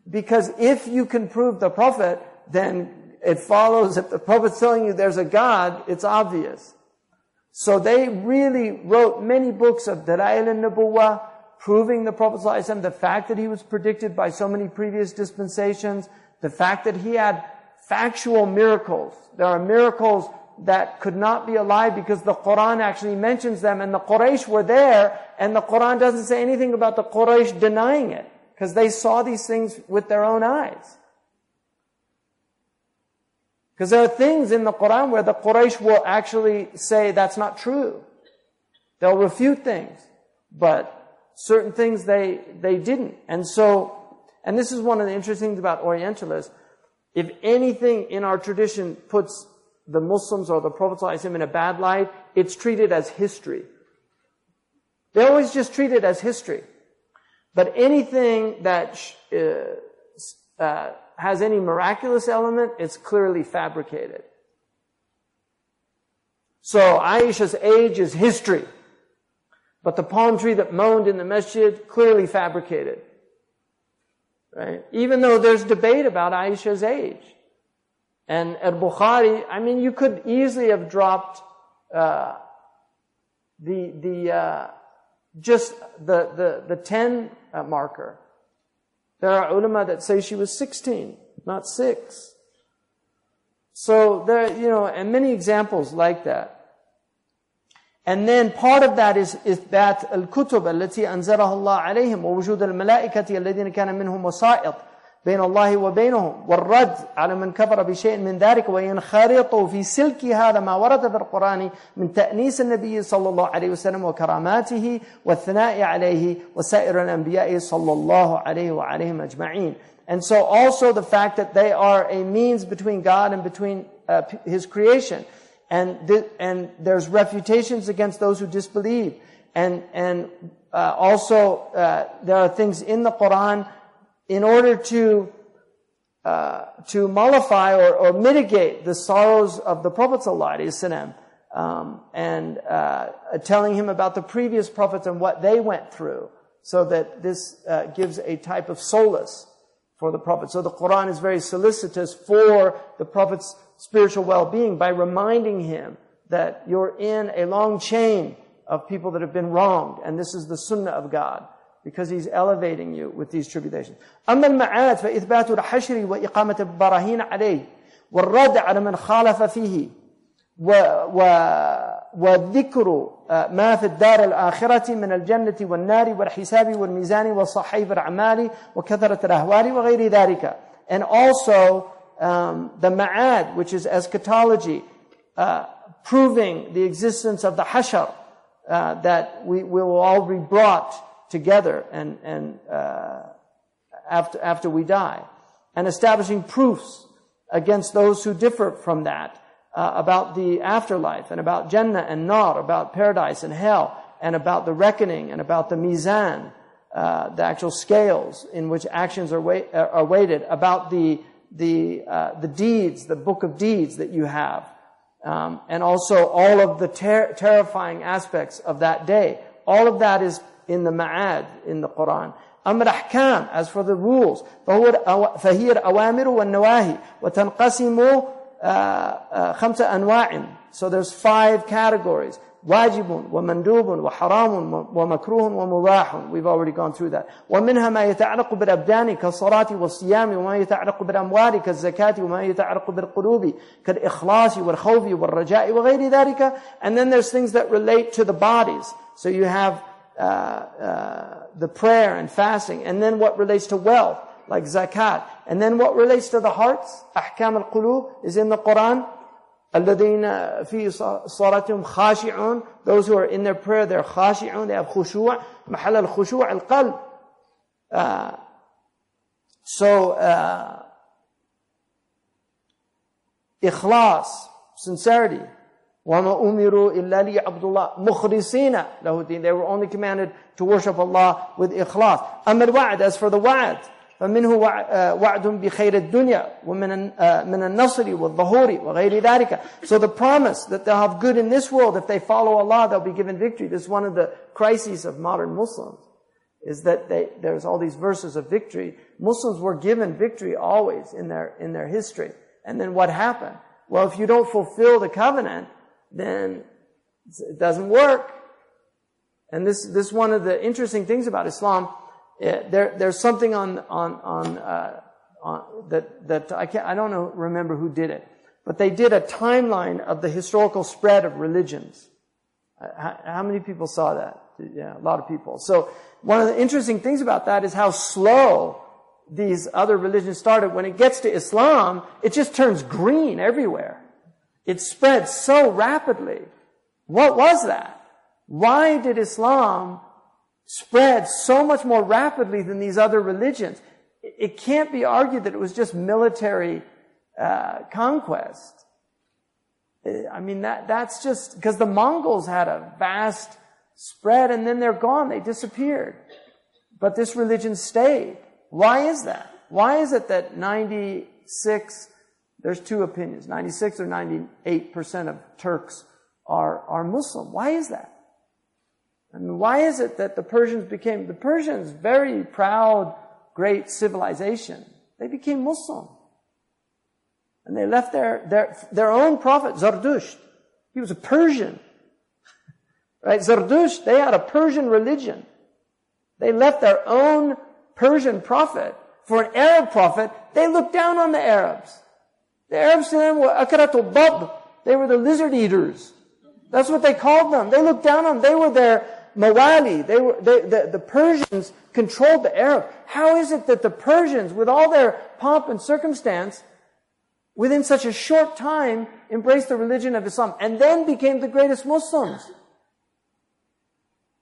Because if you can prove the Prophet, then it follows if the Prophet's telling you there's a God, it's obvious. So they really wrote many books of Dalail al-Nubuwah, proving the Prophet the fact that he was predicted by so many previous dispensations, the fact that he had factual miracles. There are miracles that could not be a lie because the Quran actually mentions them and the Quraysh were there and the Quran doesn't say anything about the Quraysh denying it because they saw these things with their own eyes. Because there are things in the Quran where the Quraysh will actually say that's not true. They'll refute things. But certain things they, they didn't. And so, and this is one of the interesting things about Orientalists. If anything in our tradition puts the Muslims or the Prophet ﷺ in a bad light, it's treated as history. They always just treat it as history. But anything that uh, uh, has any miraculous element, it's clearly fabricated. So Aisha's age is history. But the palm tree that moaned in the masjid, clearly fabricated. Right? Even though there's debate about Aisha's age. And at Bukhari, I mean, you could easily have dropped uh, the the uh, just the the the ten uh, marker there are ulama that say she was 16, not 6. So there, you know, and many examples like that. And then part of that is إثبات الكتب التي أنزلها الله عليهم ووجود الملائكة الذين كان منهم وسائط بين الله وبينهم والرد على من كفر بشيء من ذلك وينخرط في سلك هذا ما ورد في القرآن من تأنيس النبي صلى الله عليه وسلم وكراماته والثناء عليه وسائر الأنبياء صلى الله عليه وعليهم أجمعين. And so also the fact that they are a means between God and between uh, His creation. And, th- and there's refutations against those who disbelieve. And, and uh, also, uh, there are things in the Quran in order to uh, to mollify or, or, mitigate the sorrows of the Prophet um, and uh, telling him about the previous prophets and what they went through, so that this uh, gives a type of solace for the Prophet. So the Quran is very solicitous for the Prophet's spiritual well-being by reminding him that you're in a long chain of people that have been wronged, and this is the Sunnah of God because he's elevating you with these tribulations. أما المعاد فإثبات الحشر وإقامة البراهين عليه والرد على من خالف فيه و و وذكر ما في الدار الآخرة من الجنة والنار والحساب والميزان وصحيف الأعمال وكثرة الأهوال وغير ذلك. And also um, the ma'ad, which is eschatology, uh, proving the existence of the hashar, uh, that we, we will all be brought together and, and uh, after, after we die, and establishing proofs against those who differ from that uh, about the afterlife and about Jannah and Nar, about paradise and hell, and about the reckoning and about the mizan, uh, the actual scales in which actions are, uh, are weighted, about the the uh, the deeds, the book of deeds that you have, um, and also all of the ter- terrifying aspects of that day. All of that is in the ma'ad in the Quran. أما الأحكام as for the rules فهي الأوامر والنواهي وتنقسم خمسة أنواع so there's five categories واجب ومندوب وحرام ومكروه ومباح we've already gone through that ومنها ما يتعلق بالأبدان كالصلاة والصيام وما يتعلق بالأموال كالزكاة وما يتعلق بالقلوب كالإخلاص والخوف والرجاء وغير ذلك and then there's things that relate to the bodies so you have uh, uh, the prayer and fasting, and then what relates to wealth, like zakat, and then what relates to the hearts, ahkam al-qulub, is in the Quran. الذين في صلاتهم خاشعون those who are in their prayer they're خاشعون they have خشوع محل الخشوع القلب uh, so uh, ikhlas sincerity وَمَا أُمِرُوا إِلَّا لِيَعْبُدُ اللَّهِ مُخْلِصِينَ لَهُ الدِّينَ They were only commanded to worship Allah with ikhlas. أما الوعد, as for the wa'd, فمنه وعد بخير الدنيا ومن من النصر والظهور وغير ذلك. So the promise that they'll have good in this world if they follow Allah, they'll be given victory. This is one of the crises of modern Muslims, is that they, there's all these verses of victory. Muslims were given victory always in their in their history. And then what happened? Well, if you don't fulfill the covenant, then it doesn't work. And this, this is one of the interesting things about Islam. There, there's something on, on, on, uh, on, that, that I can't, I don't know, remember who did it, but they did a timeline of the historical spread of religions. Uh, how, how many people saw that? Yeah, a lot of people. So one of the interesting things about that is how slow these other religions started. When it gets to Islam, it just turns green everywhere. It spread so rapidly. What was that? Why did Islam spread so much more rapidly than these other religions? It can't be argued that it was just military uh, conquest. I mean, that, that's just because the Mongols had a vast spread and then they're gone. They disappeared. But this religion stayed. Why is that? Why is it that 96 there's two opinions. 96 or 98% of Turks are, are Muslim. Why is that? I mean, why is it that the Persians became, the Persians, very proud, great civilization, they became Muslim. And they left their, their, their own prophet, Zardusht. He was a Persian. [laughs] right? Zardusht, they had a Persian religion. They left their own Persian prophet for an Arab prophet. They looked down on the Arabs. The Arabs to them were akalatul dabb. They were the lizard eaters. That's what they called them. They looked down on them. They were their mawali. They were, they, the, the Persians controlled the Arab. How is it that the Persians, with all their pomp and circumstance, within such a short time, embraced the religion of Islam and then became the greatest Muslims?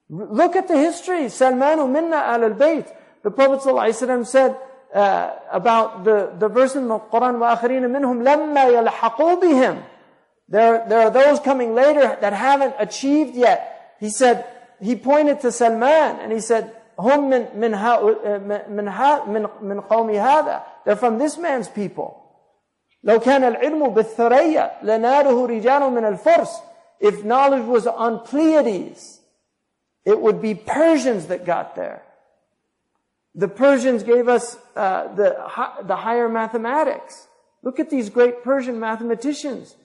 Look at the history. Salmanu minna al bayt. The Prophet ﷺ said, uh, about the, the verse in the Quran, وَآخَرِينَ مِنْهُمْ لَمَّا يَلْحَقُوا بِهِمْ There, there are those coming later that haven't achieved yet. He said, he pointed to Salman and he said, هم من من من من من قوم هذا. They're from this man's people. لو كان العلم بالثريا لناله رجال من الفرس. If knowledge was on Pleiades, it would be Persians that got there. The Persians gave us uh, the, the higher mathematics. Look at these great Persian mathematicians.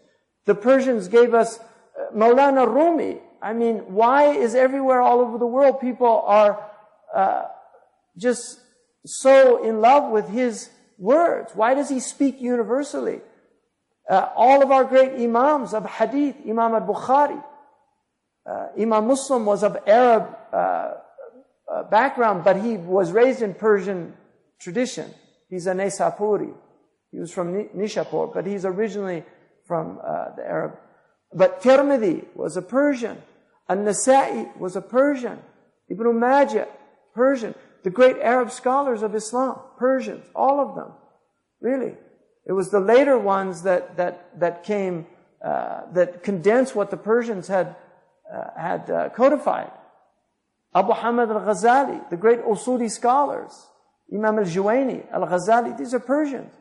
The Persians gave us uh, Maulana Rumi. I mean, why is everywhere all over the world people are uh, just so in love with his words? Why does he speak universally? Uh, all of our great imams of hadith, Imam al-Bukhari, uh, Imam Muslim was of Arab uh, background, but he was raised in Persian tradition. He's a Naisapuri. He was from Nishapur, but he's originally from uh, the Arab. But Tirmidhi was a Persian. An-Nasa'i was a Persian. Ibn Majah, Persian. The great Arab scholars of Islam, Persians, all of them. Really. It was the later ones that, that, that came, uh, that condensed what the Persians had, uh, had uh, codified. Abu Hamid al-Ghazali, the great Usuli scholars, Imam al-Juwayni, al-Ghazali, these are Persians.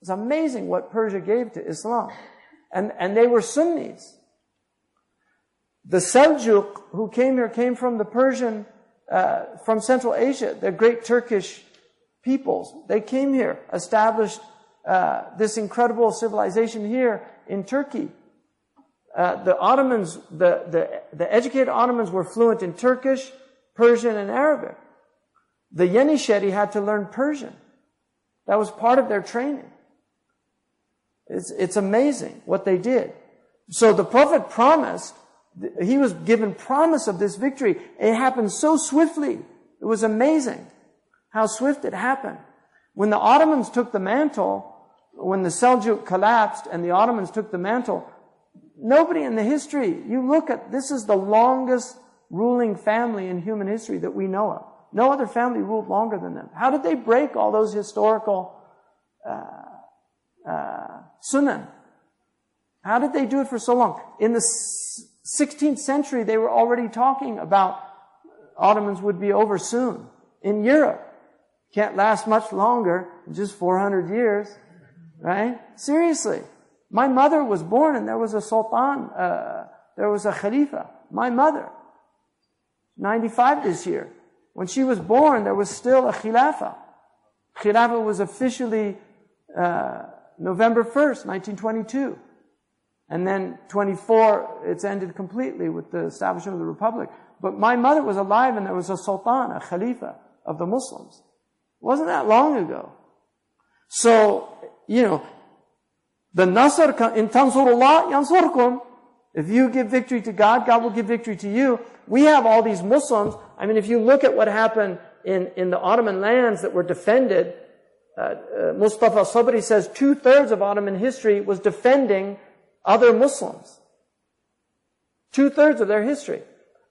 It's amazing what Persia gave to Islam. And, and they were Sunnis. The Seljuk who came here came from the Persian, uh, from Central Asia, the great Turkish peoples. They came here, established uh, this incredible civilization here in Turkey. Uh, the Ottomans, the, the, the educated Ottomans were fluent in Turkish, Persian, and Arabic. The Yenisheri had to learn Persian. That was part of their training. It's, it's amazing what they did. So the Prophet promised, he was given promise of this victory. It happened so swiftly. It was amazing how swift it happened. When the Ottomans took the mantle, when the Seljuk collapsed and the Ottomans took the mantle, nobody in the history, you look at, this is the longest ruling family in human history that we know of. No other family ruled longer than them. How did they break all those historical uh, uh, sunan? How did they do it for so long? In the 16th century, they were already talking about Ottomans would be over soon. In Europe, can't last much longer, just 400 years, right? Seriously. My mother was born and there was a sultan, uh, there was a khalifa. My mother. 95 this year. When she was born, there was still a khilafah. Khilafah was officially uh, November 1st, 1922. And then 24, it's ended completely with the establishment of the republic. But my mother was alive and there was a sultan, a khalifa of the Muslims. It wasn't that long ago. So, you know, the Nasr, in Tansurullah, yansurkum. If you give victory to God, God will give victory to you. We have all these Muslims. I mean, if you look at what happened in, in the Ottoman lands that were defended, uh, uh, Mustafa Sabri says two thirds of Ottoman history was defending other Muslims. Two thirds of their history.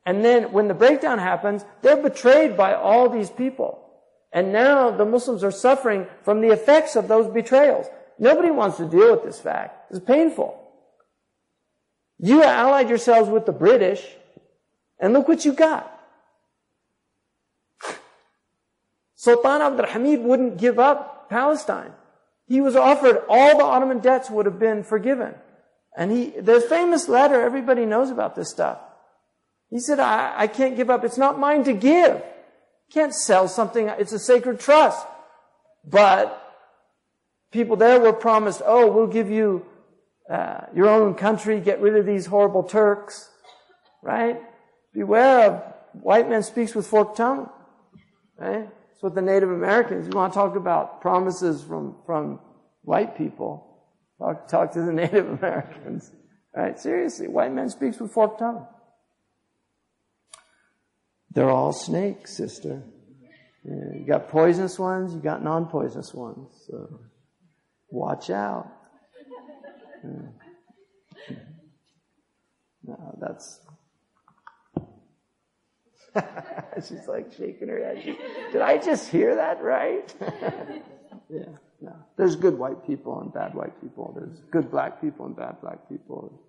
And then when the breakdown happens, they're betrayed by all these people. And now the Muslims are suffering from the effects of those betrayals. Nobody wants to deal with this fact. It's painful. You allied yourselves with the British, and look what you got. [laughs] Sultan Abdul Hamid wouldn't give up Palestine. He was offered all the Ottoman debts would have been forgiven. And he, the famous letter, everybody knows about this stuff. He said, I, I can't give up. It's not mine to give. Can't sell something. It's a sacred trust. But people there were promised, oh, we'll give you uh, your own country, get rid of these horrible Turks, right? Beware of white man speaks with forked tongue, right? That's what the Native Americans, you want to talk about promises from, from white people, talk, talk to the [laughs] Native Americans, right? Seriously, white man speaks with forked tongue. They're all snakes, sister. You got poisonous ones, you got non-poisonous ones. So watch out. Mm. No, that's. [laughs] She's like shaking her head. Did I just hear that right? [laughs] yeah, no. There's good white people and bad white people. There's good black people and bad black people.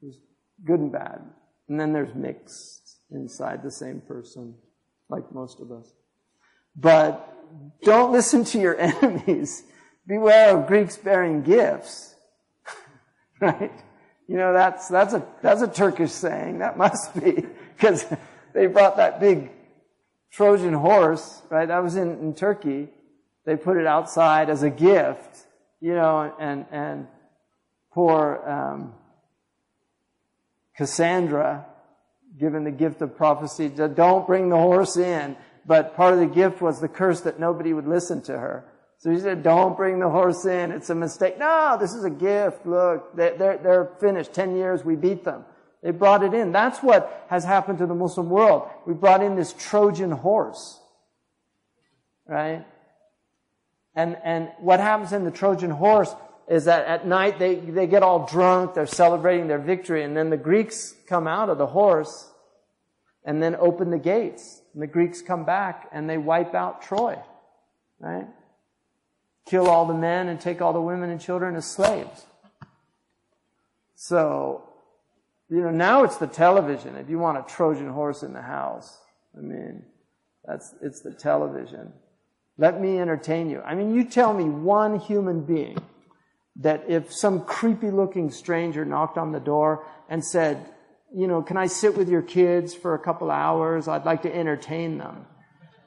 There's good and bad. And then there's mixed inside the same person, like most of us. But don't listen to your [laughs] enemies. Beware of Greeks bearing gifts. [laughs] right? You know, that's, that's a, that's a Turkish saying. That [laughs] must be. Because they brought that big Trojan horse, right? That was in, in Turkey. They put it outside as a gift, you know, and, and poor, um, Cassandra, given the gift of prophecy, don't bring the horse in. But part of the gift was the curse that nobody would listen to her. So he said, don't bring the horse in. It's a mistake. No, this is a gift. Look, they're, they're, finished. Ten years, we beat them. They brought it in. That's what has happened to the Muslim world. We brought in this Trojan horse. Right? And, and what happens in the Trojan horse is that at night they, they get all drunk, they're celebrating their victory, and then the Greeks come out of the horse and then open the gates. And the Greeks come back and they wipe out Troy. Right? Kill all the men and take all the women and children as slaves. So, you know, now it's the television. If you want a Trojan horse in the house, I mean, that's, it's the television. Let me entertain you. I mean, you tell me one human being that if some creepy looking stranger knocked on the door and said, you know, can I sit with your kids for a couple hours? I'd like to entertain them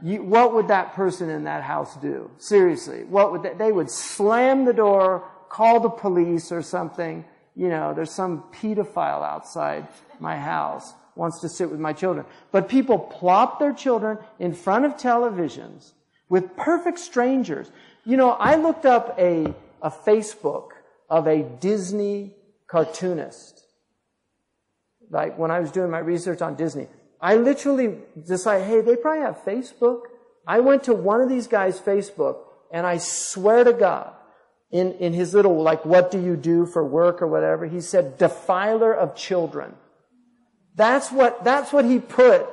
you, what would that person in that house do? Seriously, what would they, they would slam the door, call the police or something. You know, there's some pedophile outside my house wants to sit with my children. But people plop their children in front of televisions with perfect strangers. You know, I looked up a, a Facebook of a Disney cartoonist. Like when I was doing my research on Disney. I literally decided, hey, they probably have Facebook. I went to one of these guys' Facebook and I swear to God, in, in his little, like, what do you do for work or whatever, he said, defiler of children. That's what, that's what he put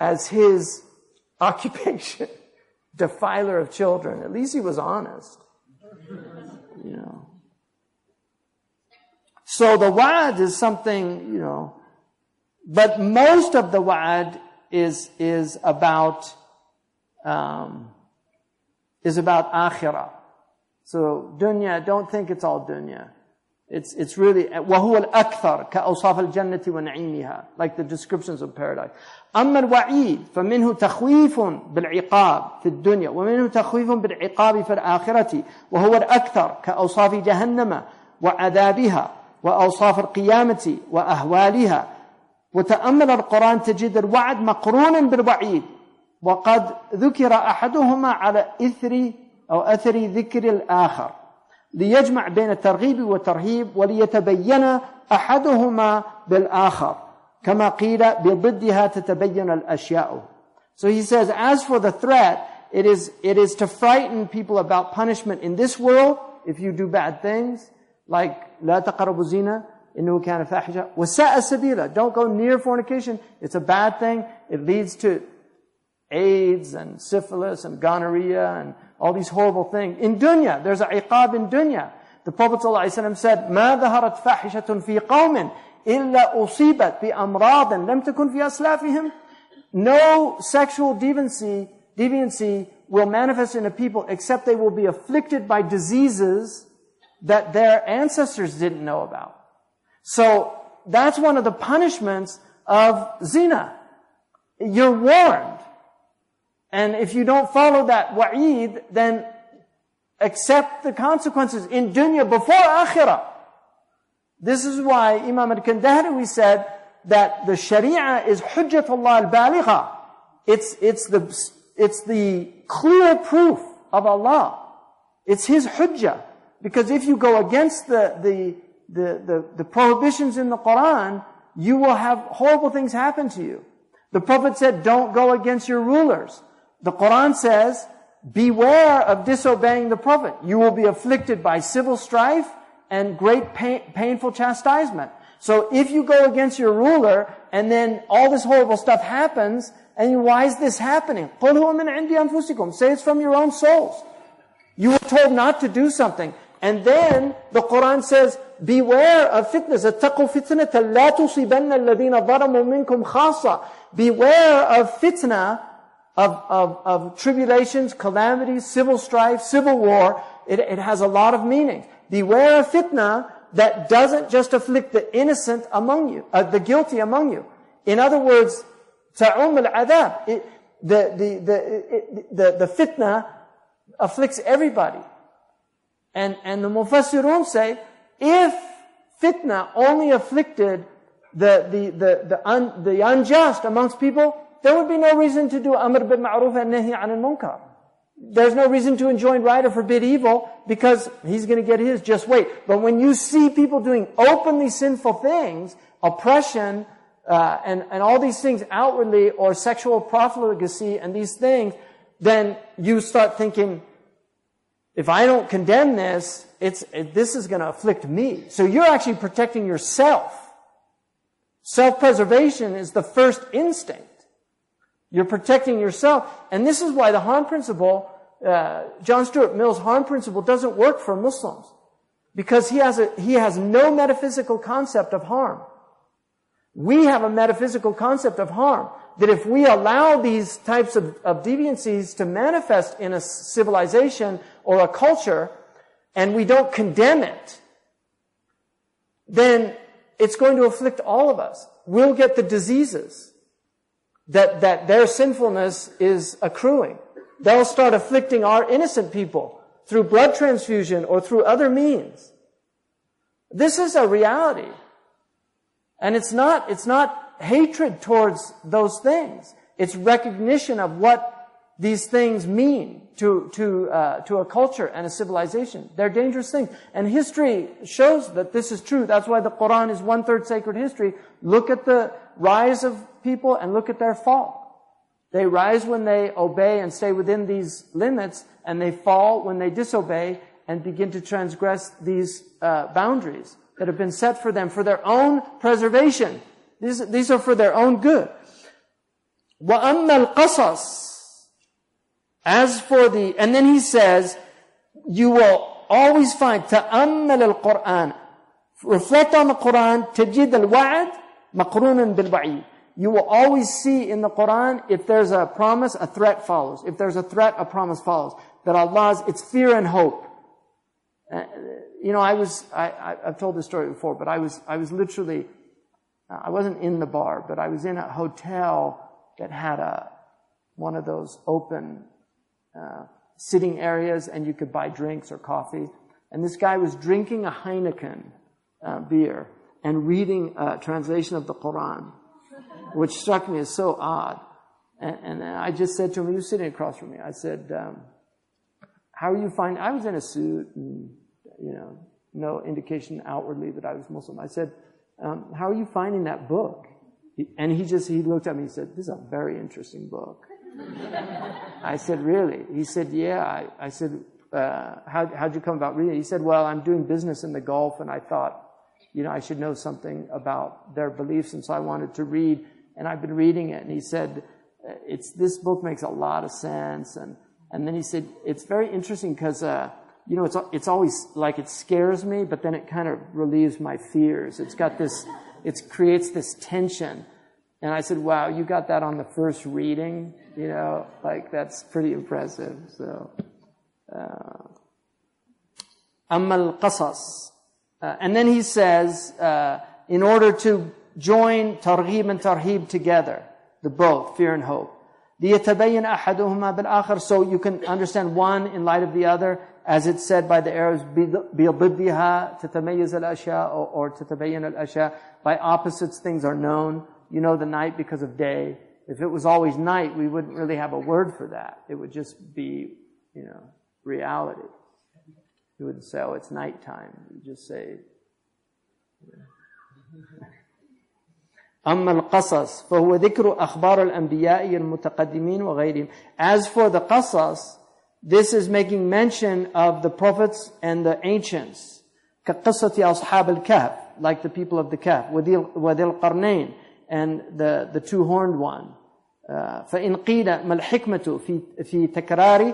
as his [laughs] occupation. defiler of children. At least he was honest. You know. So the wa'ad is something, you know, but most of the wa'ad is, is about, um, is about akhirah. So dunya, don't think it's all dunya. It's, it's really, وهو الأكثر كأوصاف الجنة ونعيمها like the descriptions of paradise. أما الوعيد فمنه تخويف بالعقاب في الدنيا ومنه تخويف بالعقاب في الآخرة وهو الأكثر كأوصاف جهنم وعذابها وأوصاف القيامة وأهوالها وتأمل القرآن تجد الوعد مقرون بالوعيد. وقد ذكر أحدهما على إثر أو أثر ذكر الآخر ليجمع بين الترغيب والترهيب وليتبين أحدهما بالآخر. كما قيل بضدها تتبين الأشياء. So he says, as for the threat, it is, it is to frighten people about punishment in this world if you do bad things, like لا تقربوا زنا إنه كان فاحشة وساء السبيل don't go near fornication it's a bad thing it leads to AIDS and syphilis and gonorrhea and all these horrible things in dunya there's a iqab in dunya the Prophet ﷺ said ما ظهرت فاحشة في قوم إلا أصيبت بأمراض لم تكن في أسلافهم no sexual deviancy deviancy will manifest in a people except they will be afflicted by diseases that their ancestors didn't know about so that's one of the punishments of zina. You're warned. And if you don't follow that wa'id, then accept the consequences in dunya before akhirah. This is why Imam al-Kandahri said that the sharia is hujjatullah al-baligha. It's, it's the, it's the clear proof of Allah. It's His hujjah. Because if you go against the, the the, the, the prohibitions in the Quran, you will have horrible things happen to you. The Prophet said, don't go against your rulers. The Quran says, beware of disobeying the Prophet. You will be afflicted by civil strife and great pain, painful chastisement. So if you go against your ruler and then all this horrible stuff happens, and why is this happening? Say it's from your own souls. You were told not to do something. And then the Quran says, beware of fitnas. اتقوا فتنة لا تصيبن الذين ظلموا منكم خاصة. Beware of fitna, of, of, of tribulations, calamities, civil strife, civil war. It, it has a lot of meanings. Beware of fitna that doesn't just afflict the innocent among you, uh, the guilty among you. In other words, ta'um al-adab. The, the, the, it, the, the fitna afflicts everybody. And, and the Mufassirun say, if fitna only afflicted the, the, the, the, un, the unjust amongst people, there would be no reason to do amr bil ma'ruf and nahi anil munkar. There's no reason to enjoin right or forbid evil because he's going to get his. Just wait. But when you see people doing openly sinful things, oppression, uh, and, and all these things outwardly, or sexual profligacy and these things, then you start thinking, if I don't condemn this, it's, it, this is going to afflict me. So you're actually protecting yourself. Self-preservation is the first instinct. You're protecting yourself. And this is why the harm principle, uh, John Stuart Mill's harm principle doesn't work for Muslims. Because he has a, he has no metaphysical concept of harm. We have a metaphysical concept of harm. That if we allow these types of, of deviancies to manifest in a civilization or a culture, and we don't condemn it, then it's going to afflict all of us. We'll get the diseases that, that their sinfulness is accruing. They'll start afflicting our innocent people through blood transfusion or through other means. This is a reality. And it's not, it's not hatred towards those things. It's recognition of what these things mean to, to, uh, to a culture and a civilization. They're dangerous things. And history shows that this is true. That's why the Quran is one third sacred history. Look at the rise of people and look at their fall. They rise when they obey and stay within these limits, and they fall when they disobey and begin to transgress these uh, boundaries that have been set for them for their own preservation. These, these are for their own good. وَأَمَّا الْقَصَصِ As for the, and then he says, you will always find تَأَمَّلَ الْقُرْآنِ Reflect on the Quran, تَجِدَ الْوَعْدِ مَقْرُونًا بِالْوَعِيدِ you will always see in the Quran, if there's a promise, a threat follows. If there's a threat, a promise follows. That Allah's, it's fear and hope. Uh, you know, I was, I, have told this story before, but I was, I was literally, uh, I wasn't in the bar, but I was in a hotel that had a, one of those open, uh, sitting areas and you could buy drinks or coffee. And this guy was drinking a Heineken uh, beer and reading a translation of the Quran which struck me as so odd. And, and I just said to him, he was sitting across from me, I said, um, how are you finding, I was in a suit and, you know, no indication outwardly that I was Muslim. I said, um, how are you finding that book? And he just, he looked at me and said, this is a very interesting book. I said, really? He said, yeah. I, I said, uh, how, how'd you come about reading it? He said, well, I'm doing business in the Gulf and I thought, you know, I should know something about their beliefs. And so I wanted to read and I've been reading it, and he said, it's, this book makes a lot of sense. And, and then he said, it's very interesting because, uh, you know, it's, it's always like it scares me, but then it kind of relieves my fears. It's got this, it creates this tension. And I said, wow, you got that on the first reading? You know, like that's pretty impressive. So, uh, Amal Qasas. Uh, and then he says, uh, in order to join targhib and tarhib together, the both, fear and hope. لِيَتَبَيَّنَ أَحَدُهُمَا بِالْآخَرِ So you can understand one in light of the other, as it's said by the Arabs, بِضِدِّهَا تَتَمَيَّزَ الْأَشْيَاء or تَتَبَيَّنَ الْأَشْيَاء By opposites things are known. You know the night because of day. If it was always night, we wouldn't really have a word for that. It would just be, you know, reality. You wouldn't say, oh, it's nighttime. You just say, أما القصص فهو ذكر أخبار الأنبياء المتقدمين وغيرهم. As for the qasas, this is making mention of the prophets and the ancients. كقصة أصحاب الكهف, like the people of the Kahf, وذي القرنين, and the, the two-horned one. فإن قيل ما الحكمة في, في تكرار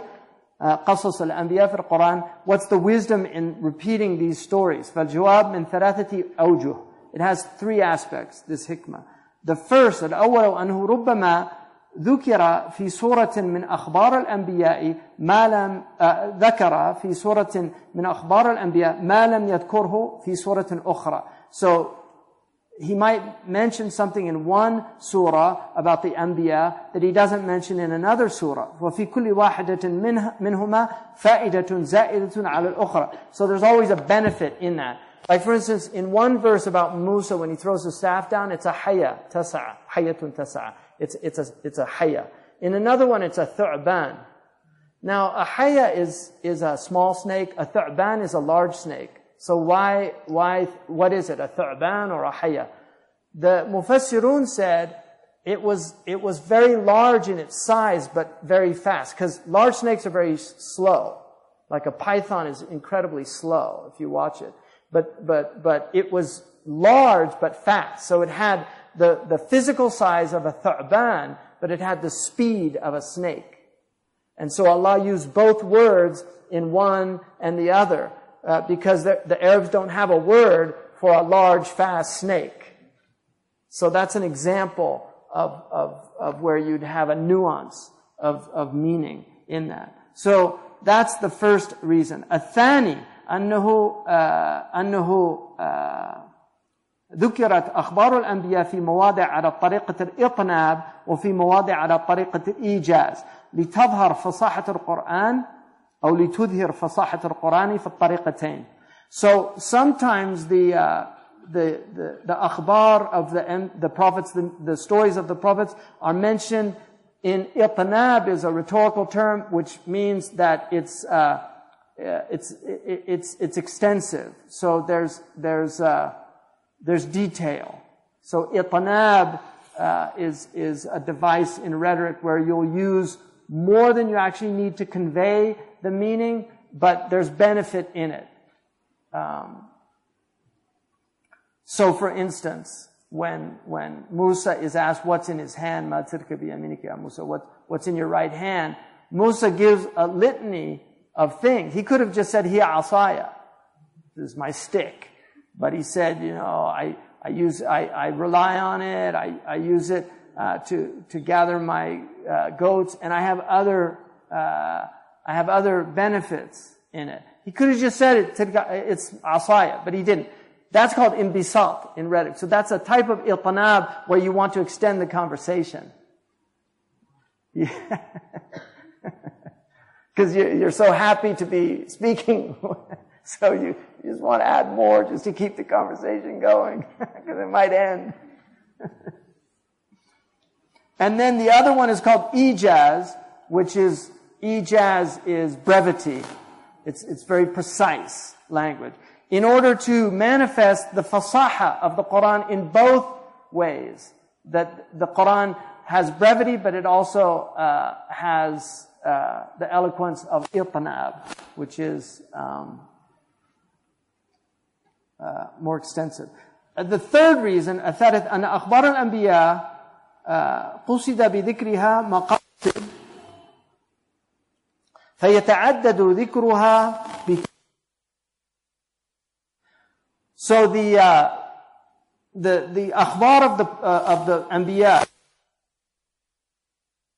قصص الأنبياء في القرآن What's the wisdom in repeating these stories فالجواب من ثلاثة أوجه It has three aspects this hikmah The first الأول أنه ربما ذكر في سورة من أخبار الأنبياء ما لم ذكر في سورة من أخبار الأنبياء ما لم يذكره في سورة أخرى So he might mention something in one surah about the Anbiya that he doesn't mention in another surah. وفي كل واحدة منهما فائدة زائدة على الأخرى. So there's always a benefit in that. Like for instance, in one verse about Musa, when he throws the staff down, it's a haya, tasa'a, hayatun tasa'a. It's, it's a, it's a haya. In another one, it's a thu'ban. Now, a haya is, is a small snake, a thu'ban is a large snake. So why, why, what is it, a thu'ban or a haya? The mufassirun said it was, it was very large in its size, but very fast, because large snakes are very slow. Like a python is incredibly slow if you watch it. But, but, but it was large but fast. So it had the, the physical size of a thu'ban, but it had the speed of a snake. And so Allah used both words in one and the other, uh, because the, the Arabs don't have a word for a large, fast snake. So that's an example of, of, of where you'd have a nuance of, of meaning in that. So that's the first reason. A thani, annahu, uh, annahu, uh, ذكرت أخبار الأنبياء في مواضع على طريقة الإطناب وفي مواضع على طريقة الإيجاز لتظهر فصاحة القرآن أو لتظهر فصاحة القرآن في الطريقتين. So sometimes the, uh, the, the, the akhbar of the, the prophets, the, the stories of the prophets are mentioned in itnab is a rhetorical term which means that it's, uh, it's, it's, it's extensive. So there's, there's, uh, there's detail. So itnab uh, is, is a device in rhetoric where you'll use more than you actually need to convey the meaning, but there's benefit in it. Um, so, for instance, when when Musa is asked what's in his hand, Musa, what, what's in your right hand, Musa gives a litany of things. He could have just said, "Hiya asaya," this is my stick, but he said, you know, I I use I, I rely on it. I I use it uh, to to gather my uh, goats, and I have other uh, I have other benefits in it. He could have just said it, it's asaya, but he didn't. That's called imbisat in rhetoric. So that's a type of al-itnab where you want to extend the conversation. [laughs] Because you're so happy to be speaking. [laughs] so you, you just want to add more just to keep the conversation going. [laughs] Because it might end. [laughs] and then the other one is called ijaz, which is Ijaz is brevity. It's, it's very precise language. In order to manifest the fasaha of the Quran in both ways, that the Quran has brevity, but it also uh, has uh, the eloquence of itnab, which is um, uh, more extensive. the third reason, الثالث أن أخبار الأنبياء قصد بذكرها مقاصد فيتعدد ذكرها So the uh, the the akhbar of the uh, of the anbiya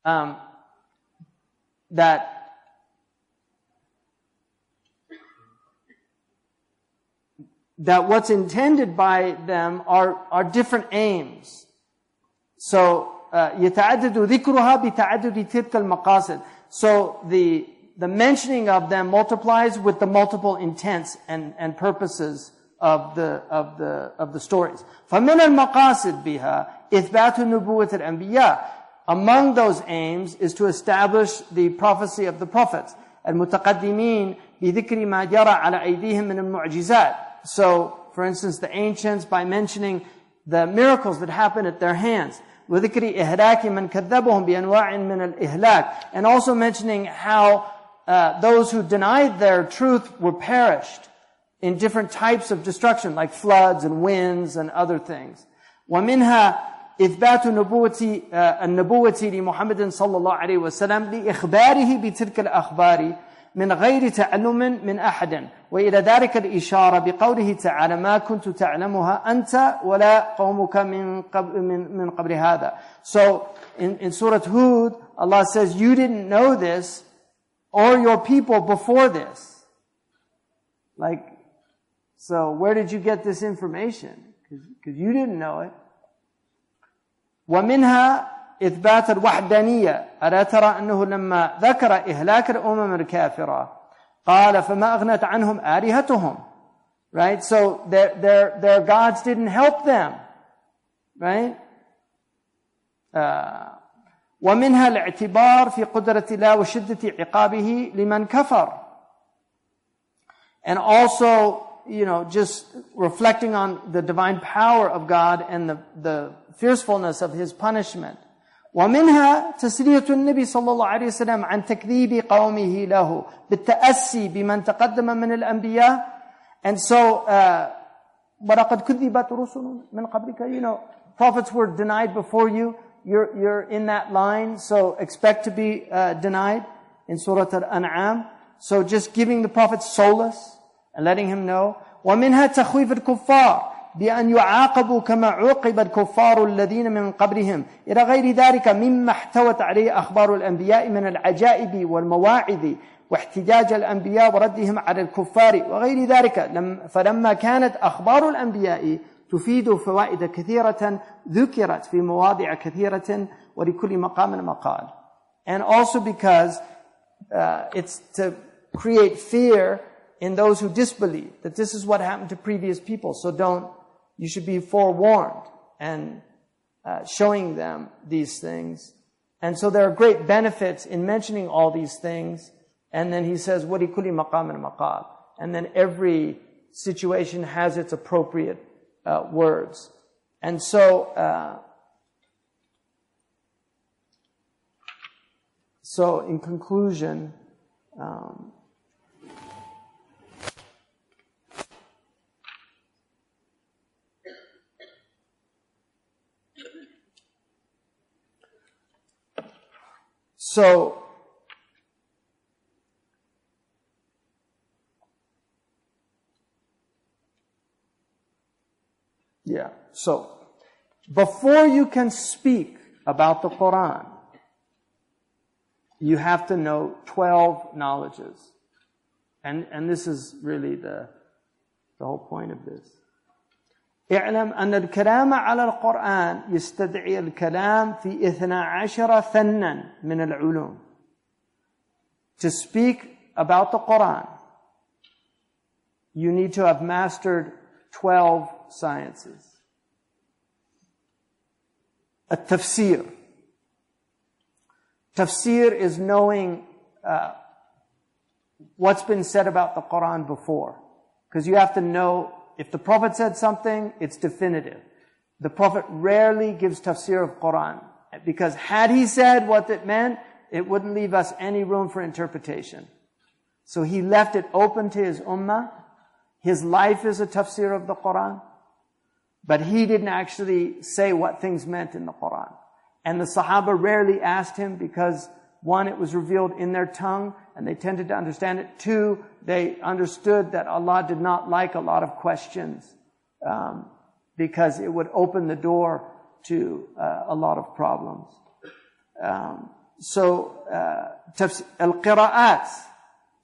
um, that that what's intended by them are are different aims. So يتعدد ذكرها بتعدد تلك المقاصد. So the the mentioning of them multiplies with the multiple intents and, and purposes of the, of the, of the stories. فَمِنَ الْمَقَاصِدِ بِهَا إِثْبَاتُ نُبُوَّةِ الْأَنْبِيَاءِ Among those aims is to establish the prophecy of the prophets. المتقدمين بذكر ما جرى على أيديهم من المعجزات. So, for instance, the ancients, by mentioning the miracles that happened at their hands, وذكر إهلاك من كذبهم بأنواع من الإهلاك, and also mentioning how uh, those who denied their truth were perished in different types of destruction, like floods and winds and other things. ومنها إثبات نبوة النبوة لمحمد صلى الله عليه وسلم لإخباره بتلك الأخبار من غير تعلم من أحد وإلى ذلك الإشارة بقوله تعالى ما كنت تعلمها أنت ولا قومك من قبل, من, من قبل هذا So in, in Surah Hud, Allah says, you didn't know this or your people before this. Like, so where did you get this information? Because you didn't know it. ومنها إثبات الوحدانية ألا ترى أنه لما ذكر إهلاك الأمم الكافرة قال فما أغنت عنهم آلهتهم right so their, their, their gods didn't help them right uh, ومنها الاعتبار في قدرة الله وشدة عقابه لمن كفر and also you know just reflecting on the divine power of God and the, the fiercefulness of his punishment ومنها تسلية النبي صلى الله عليه وسلم عن تكذيب قومه له بالتأسي بمن تقدم من الأنبياء and so uh, ولقد كذبت رسل من قبلك you know prophets were denied before you you're, you're in that line so expect to be uh, denied in Surah Al-An'am so just giving the prophet solace and letting him know ومنها تخويف الكفار بأن يعاقبوا كما عوقب الكفار الذين من قبلهم. إلى غير ذلك مما احتوت عليه أخبار الأنبياء من العجائب والمواعظ واحتجاج الأنبياء وردهم على الكفار وغير ذلك. فلما كانت أخبار الأنبياء تفيد فوائد كثيرة ذكرت في مواضع كثيرة ولكل مقام مقال. And also because uh, it's to create fear in those who disbelieve that this is what happened to previous people. So don't you should be forewarned and uh, showing them these things. And so there are great benefits in mentioning all these things. And then he says, وَلِكُلِّ مَقَامٍ مَقَالٍ And then every situation has its appropriate uh, words. And so, uh, so in conclusion, um, So, yeah, so before you can speak about the Quran, you have to know 12 knowledges. And, and this is really the, the whole point of this. اعلم أن الكلام على القرآن يستدعي الكلام في اثنا عشر فنا من العلوم To speak about the Quran, you need to have mastered 12 sciences. التفسير Tafsir is knowing uh, what's been said about the Quran before. Because you have to know if the Prophet said something, it's definitive. The Prophet rarely gives tafsir of Quran because had he said what it meant, it wouldn't leave us any room for interpretation. So he left it open to his ummah. His life is a tafsir of the Quran. But he didn't actually say what things meant in the Quran. And the Sahaba rarely asked him because one, it was revealed in their tongue and they tended to understand it. Two, they understood that Allah did not like a lot of questions um, because it would open the door to uh, a lot of problems. Um, so uh, al-qira'at.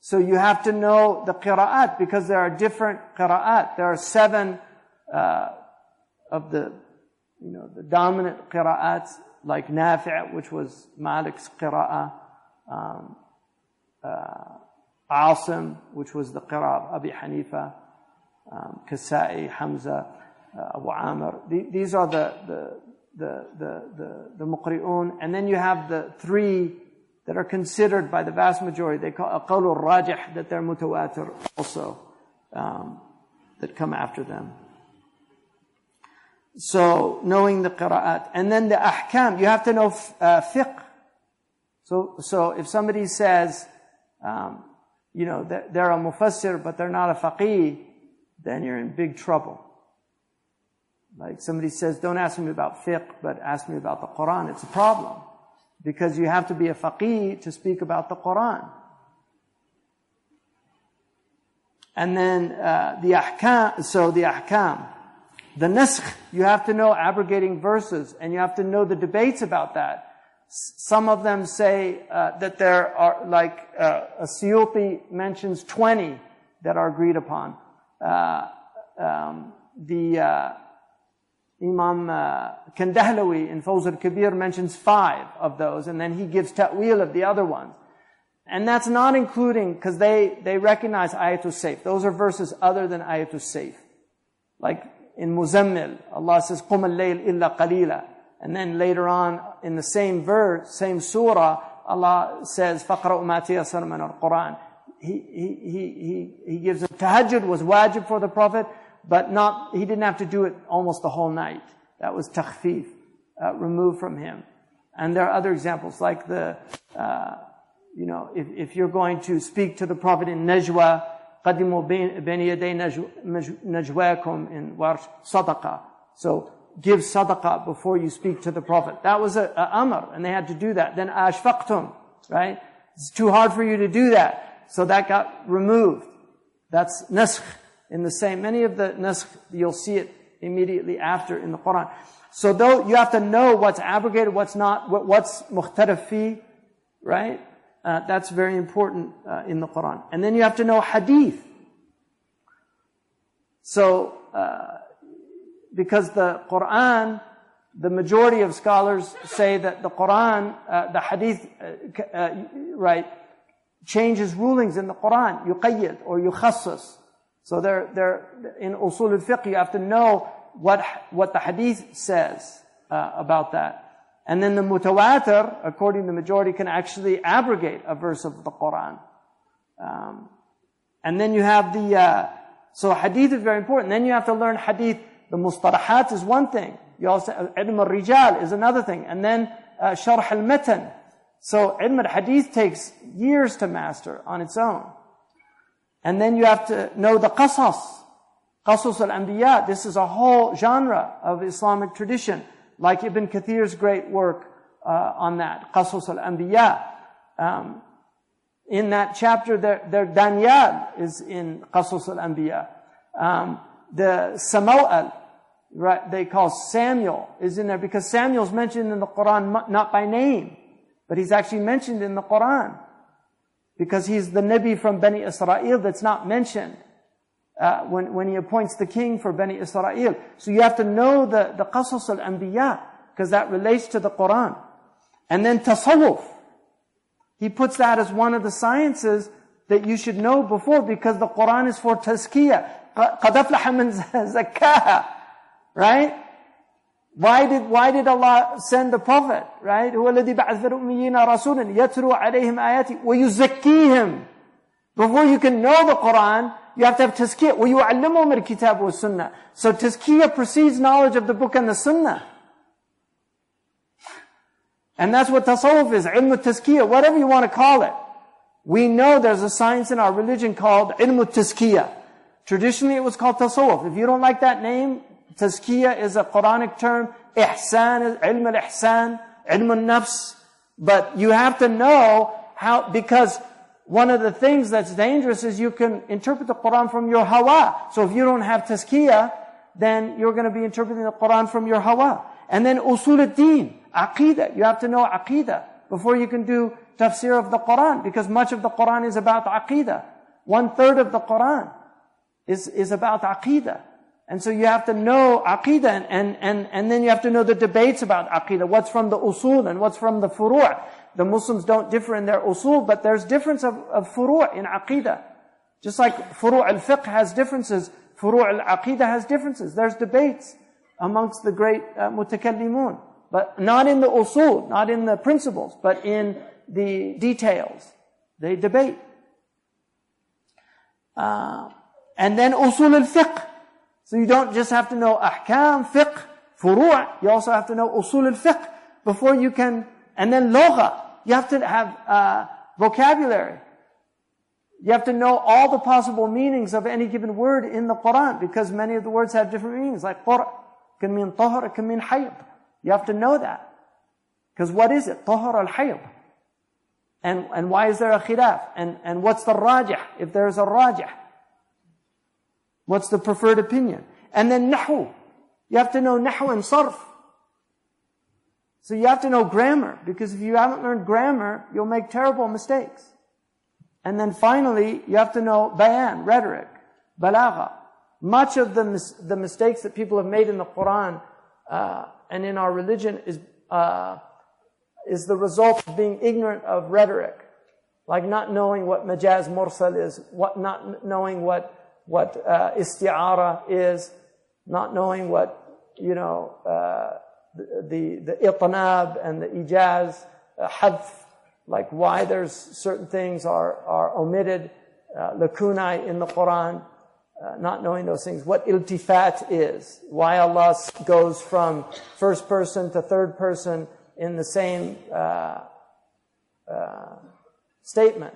So you have to know the qira'at because there are different qira'at. There are seven uh, of the you know the dominant qira'at like Nafi' which was Malik's qira'ah. Um, uh, Asim, which was the qira of Abi Hanifa, um, Kisa'i, Hamza, uh, Abu Amr. These are the, the, the, the, the, the muqri'un. And then you have the three that are considered by the vast majority. They call aqalul rajih, that they're mutawatir also, um, that come after them. So, knowing the qira'at. And then the ahkam, you have to know uh, fiqh. So, so if somebody says, um, you know, they're a mufassir, but they're not a faqih, then you're in big trouble. Like somebody says, don't ask me about fiqh, but ask me about the Quran. It's a problem. Because you have to be a faqih to speak about the Quran. And then uh, the ahkam, so the ahkam. The naskh, you have to know abrogating verses, and you have to know the debates about that. Some of them say uh, that there are, like, uh, as-Suyuti mentions 20 that are agreed upon. Uh, um, the uh, Imam uh, Kandahlawi in Fawz al-Kabir mentions five of those, and then he gives ta'wil of the other ones. And that's not including, because they, they recognize ayatul sayf. Those are verses other than ayatul sayf. Like in Muzammil, Allah says, قُمَ اللَّيْلِ إِلَّا قَلِيلًا And then later on, in the same verse, same surah, Allah says, فَقْرَأُ مَا تِيَسَرْ مِنَ الْقُرْآنِ he, he, he, he gives a tahajjud was wajib for the Prophet, but not, he didn't have to do it almost the whole night. That was takhfif, uh, removed from him. And there are other examples, like the, uh, you know, if, if you're going to speak to the Prophet in Najwa, قدموا بين يدي نجواكم in صدقة. So give sadaqah before you speak to the Prophet. That was a, a amr, and they had to do that. Then ashfaqtum, right? It's too hard for you to do that. So that got removed. That's naskh in the same. Many of the naskh, you'll see it immediately after in the Quran. So though you have to know what's abrogated, what's not, what, what's muhtarif right? Uh, that's very important uh, in the Quran. And then you have to know hadith. So, uh, because the Quran, the majority of scholars say that the Quran, uh, the hadith, uh, uh, right, changes rulings in the Quran, yuqayyid or yukhassas. So they're, they're, in usul al-fiqh, you have to know what, what the hadith says about that. And then the mutawatir, according to the majority, can actually abrogate a verse of the Quran. Um, and then you have the, uh, so hadith is very important. Then you have to learn hadith. The mustalahat is one thing. You also, ilm al-rijal is another thing. And then, uh, sharh al-matan. So ilm al-hadith takes years to master on its own. And then you have to know the qasas. Qasas al-anbiya. This is a whole genre of Islamic tradition like Ibn Kathir's great work uh, on that, Qasas al-Anbiya. Um, in that chapter, their, their Daniel is in Qasas al-Anbiya. Um, the Samuel, right, they call Samuel, is in there because Samuel's mentioned in the Quran not by name, but he's actually mentioned in the Quran because he's the Nabi from Bani Israel that's not mentioned uh, when, when he appoints the king for Bani Israel. So you have to know the, the Qasas al-Anbiya, because that relates to the Quran. And then tasawwuf. He puts that as one of the sciences that you should know before, because the Quran is for tazkiyah. قَدْ أَفْلَحَ مَنْ Right? Why did, why did Allah send the Prophet? Right? هو الذي بعث في الأميين رسولا يتلو عليهم آياته ويزكيهم. Before you can know the Quran, you have to have tazkiyah. وَيُعَلِّمُهُمْ الْكِتَابُ وَالسُّنَّةِ So tazkiyah precedes knowledge of the book and the sunnah. And that's what tasawwuf is, ilm tazkiyah, whatever you want to call it. We know there's a science in our religion called ilm tazkiyah. Traditionally it was called tasawwuf. If you don't like that name, tazkiyah is a Quranic term. Ihsan is ilm al-ihsan, ilm al-nafs. But you have to know how, because one of the things that's dangerous is you can interpret the Quran from your hawa. So if you don't have tazkiyah, then you're going to be interpreting the Quran from your hawa. And then usul al-din, aqidah. You have to know aqidah before you can do tafsir of the Quran, because much of the Quran is about aqidah. One third of the Quran is, is about aqidah. And so you have to know aqidah and, and, and, and then you have to know the debates about aqidah. What's from the usul and what's from the furu'. The Muslims don't differ in their usul, but there's difference of, of furu' in aqidah. Just like furu' al-fiqh has differences, furu' al-aqidah has differences. There's debates amongst the great uh, mutakallimun. But not in the usul, not in the principles, but in the details. They debate. Uh, and then usul al-fiqh. So you don't just have to know ahkam, fiqh, furu', you also have to know usul al-fiqh before you can, and then logha. You have to have uh, vocabulary. You have to know all the possible meanings of any given word in the Quran because many of the words have different meanings. Like qur can mean tahar, can mean hayd. You have to know that. Because what is it? Tahar al-hayd. And, and why is there a khilaf? And, and what's the rajih? If there's a rajih. What's the preferred opinion? And then nahu. You have to know nahu and sarf. So you have to know grammar, because if you haven't learned grammar, you'll make terrible mistakes. And then finally, you have to know bayan, rhetoric, balagha. Much of the, mis- the mistakes that people have made in the Quran uh, and in our religion is, uh, is the result of being ignorant of rhetoric. Like not knowing what majaz mursal is, what, not knowing what, what uh, isti'ara is, not knowing what, you know, uh, the, the, the and the ijaz, uh, hadf, like why there's certain things are, are omitted, uh, lacunae in the Quran, uh, not knowing those things, what iltifat is, why Allah goes from first person to third person in the same uh, uh, statement.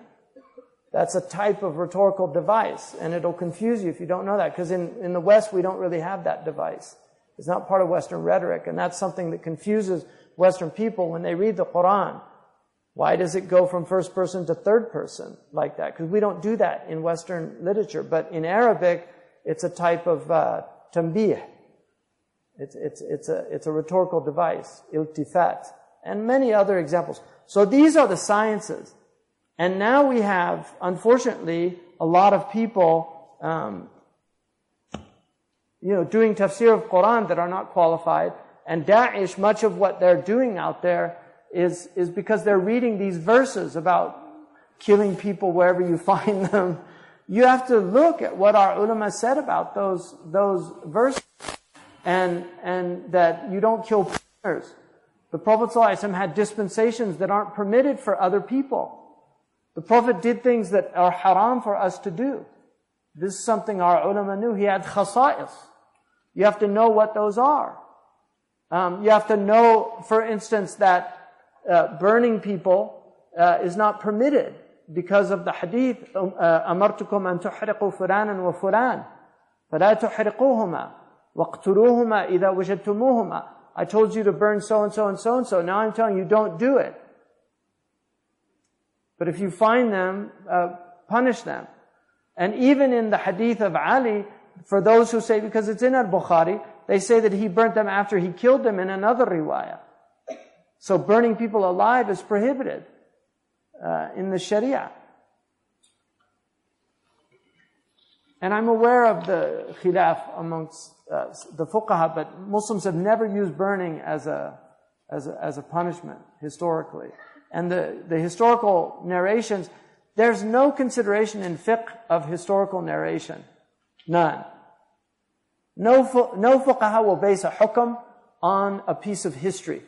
That's a type of rhetorical device, and it'll confuse you if you don't know that, because in, in the West we don't really have that device. It's not part of Western rhetoric, and that's something that confuses Western people when they read the Quran. Why does it go from first person to third person like that? Because we don't do that in Western literature, but in Arabic, it's a type of uh, tambih. It's, it's, it's, a, it's a rhetorical device, iltifat, and many other examples. So these are the sciences. And now we have, unfortunately, a lot of people um, you know, doing tafsir of Quran that are not qualified. And Daesh, much of what they're doing out there is, is because they're reading these verses about killing people wherever you [laughs] find them. You have to look at what our ulama said about those, those verses and, and that you don't kill prisoners. The Prophet ﷺ had dispensations that aren't permitted for other people. The Prophet did things that are haram for us to do. This is something our ulama knew. He had khasa'is. You have to know what those are. Um, you have to know, for instance, that uh, burning people uh, is not permitted because of the hadith, أمرتكم أن تحرقوا فلانا وفلان فلا تحرقوهما واقتلوهما إذا وجدتموهما I told you to burn so and so and so and so. Now I'm telling you don't do it. But if you find them, uh, punish them. And even in the hadith of Ali, for those who say, because it's in al-Bukhari, they say that he burnt them after he killed them in another riwayah. So burning people alive is prohibited uh, in the Sharia. And I'm aware of the khilaf amongst uh, the fuqaha, but Muslims have never used burning as a, as a, as a punishment historically. And the, the historical narrations, there's no consideration in fiqh of historical narration. None. No, no fuqaha will base a hukm on a piece of history.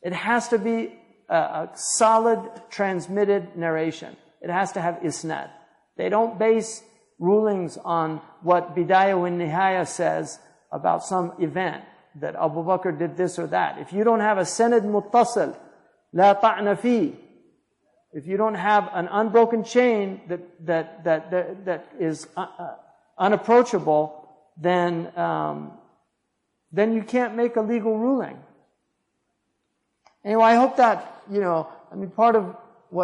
It has to be a, a solid transmitted narration. It has to have isnad. They don't base rulings on what Bidayah and Nihaya says about some event that Abu Bakr did this or that. If you don't have a sanad muttasil, la ta'na fi, if you don't have an unbroken chain that, that, that, that, that is uh, uh unapproachable, then, um, then you can't make a legal ruling. Anyway, I hope that, you know, I mean, part of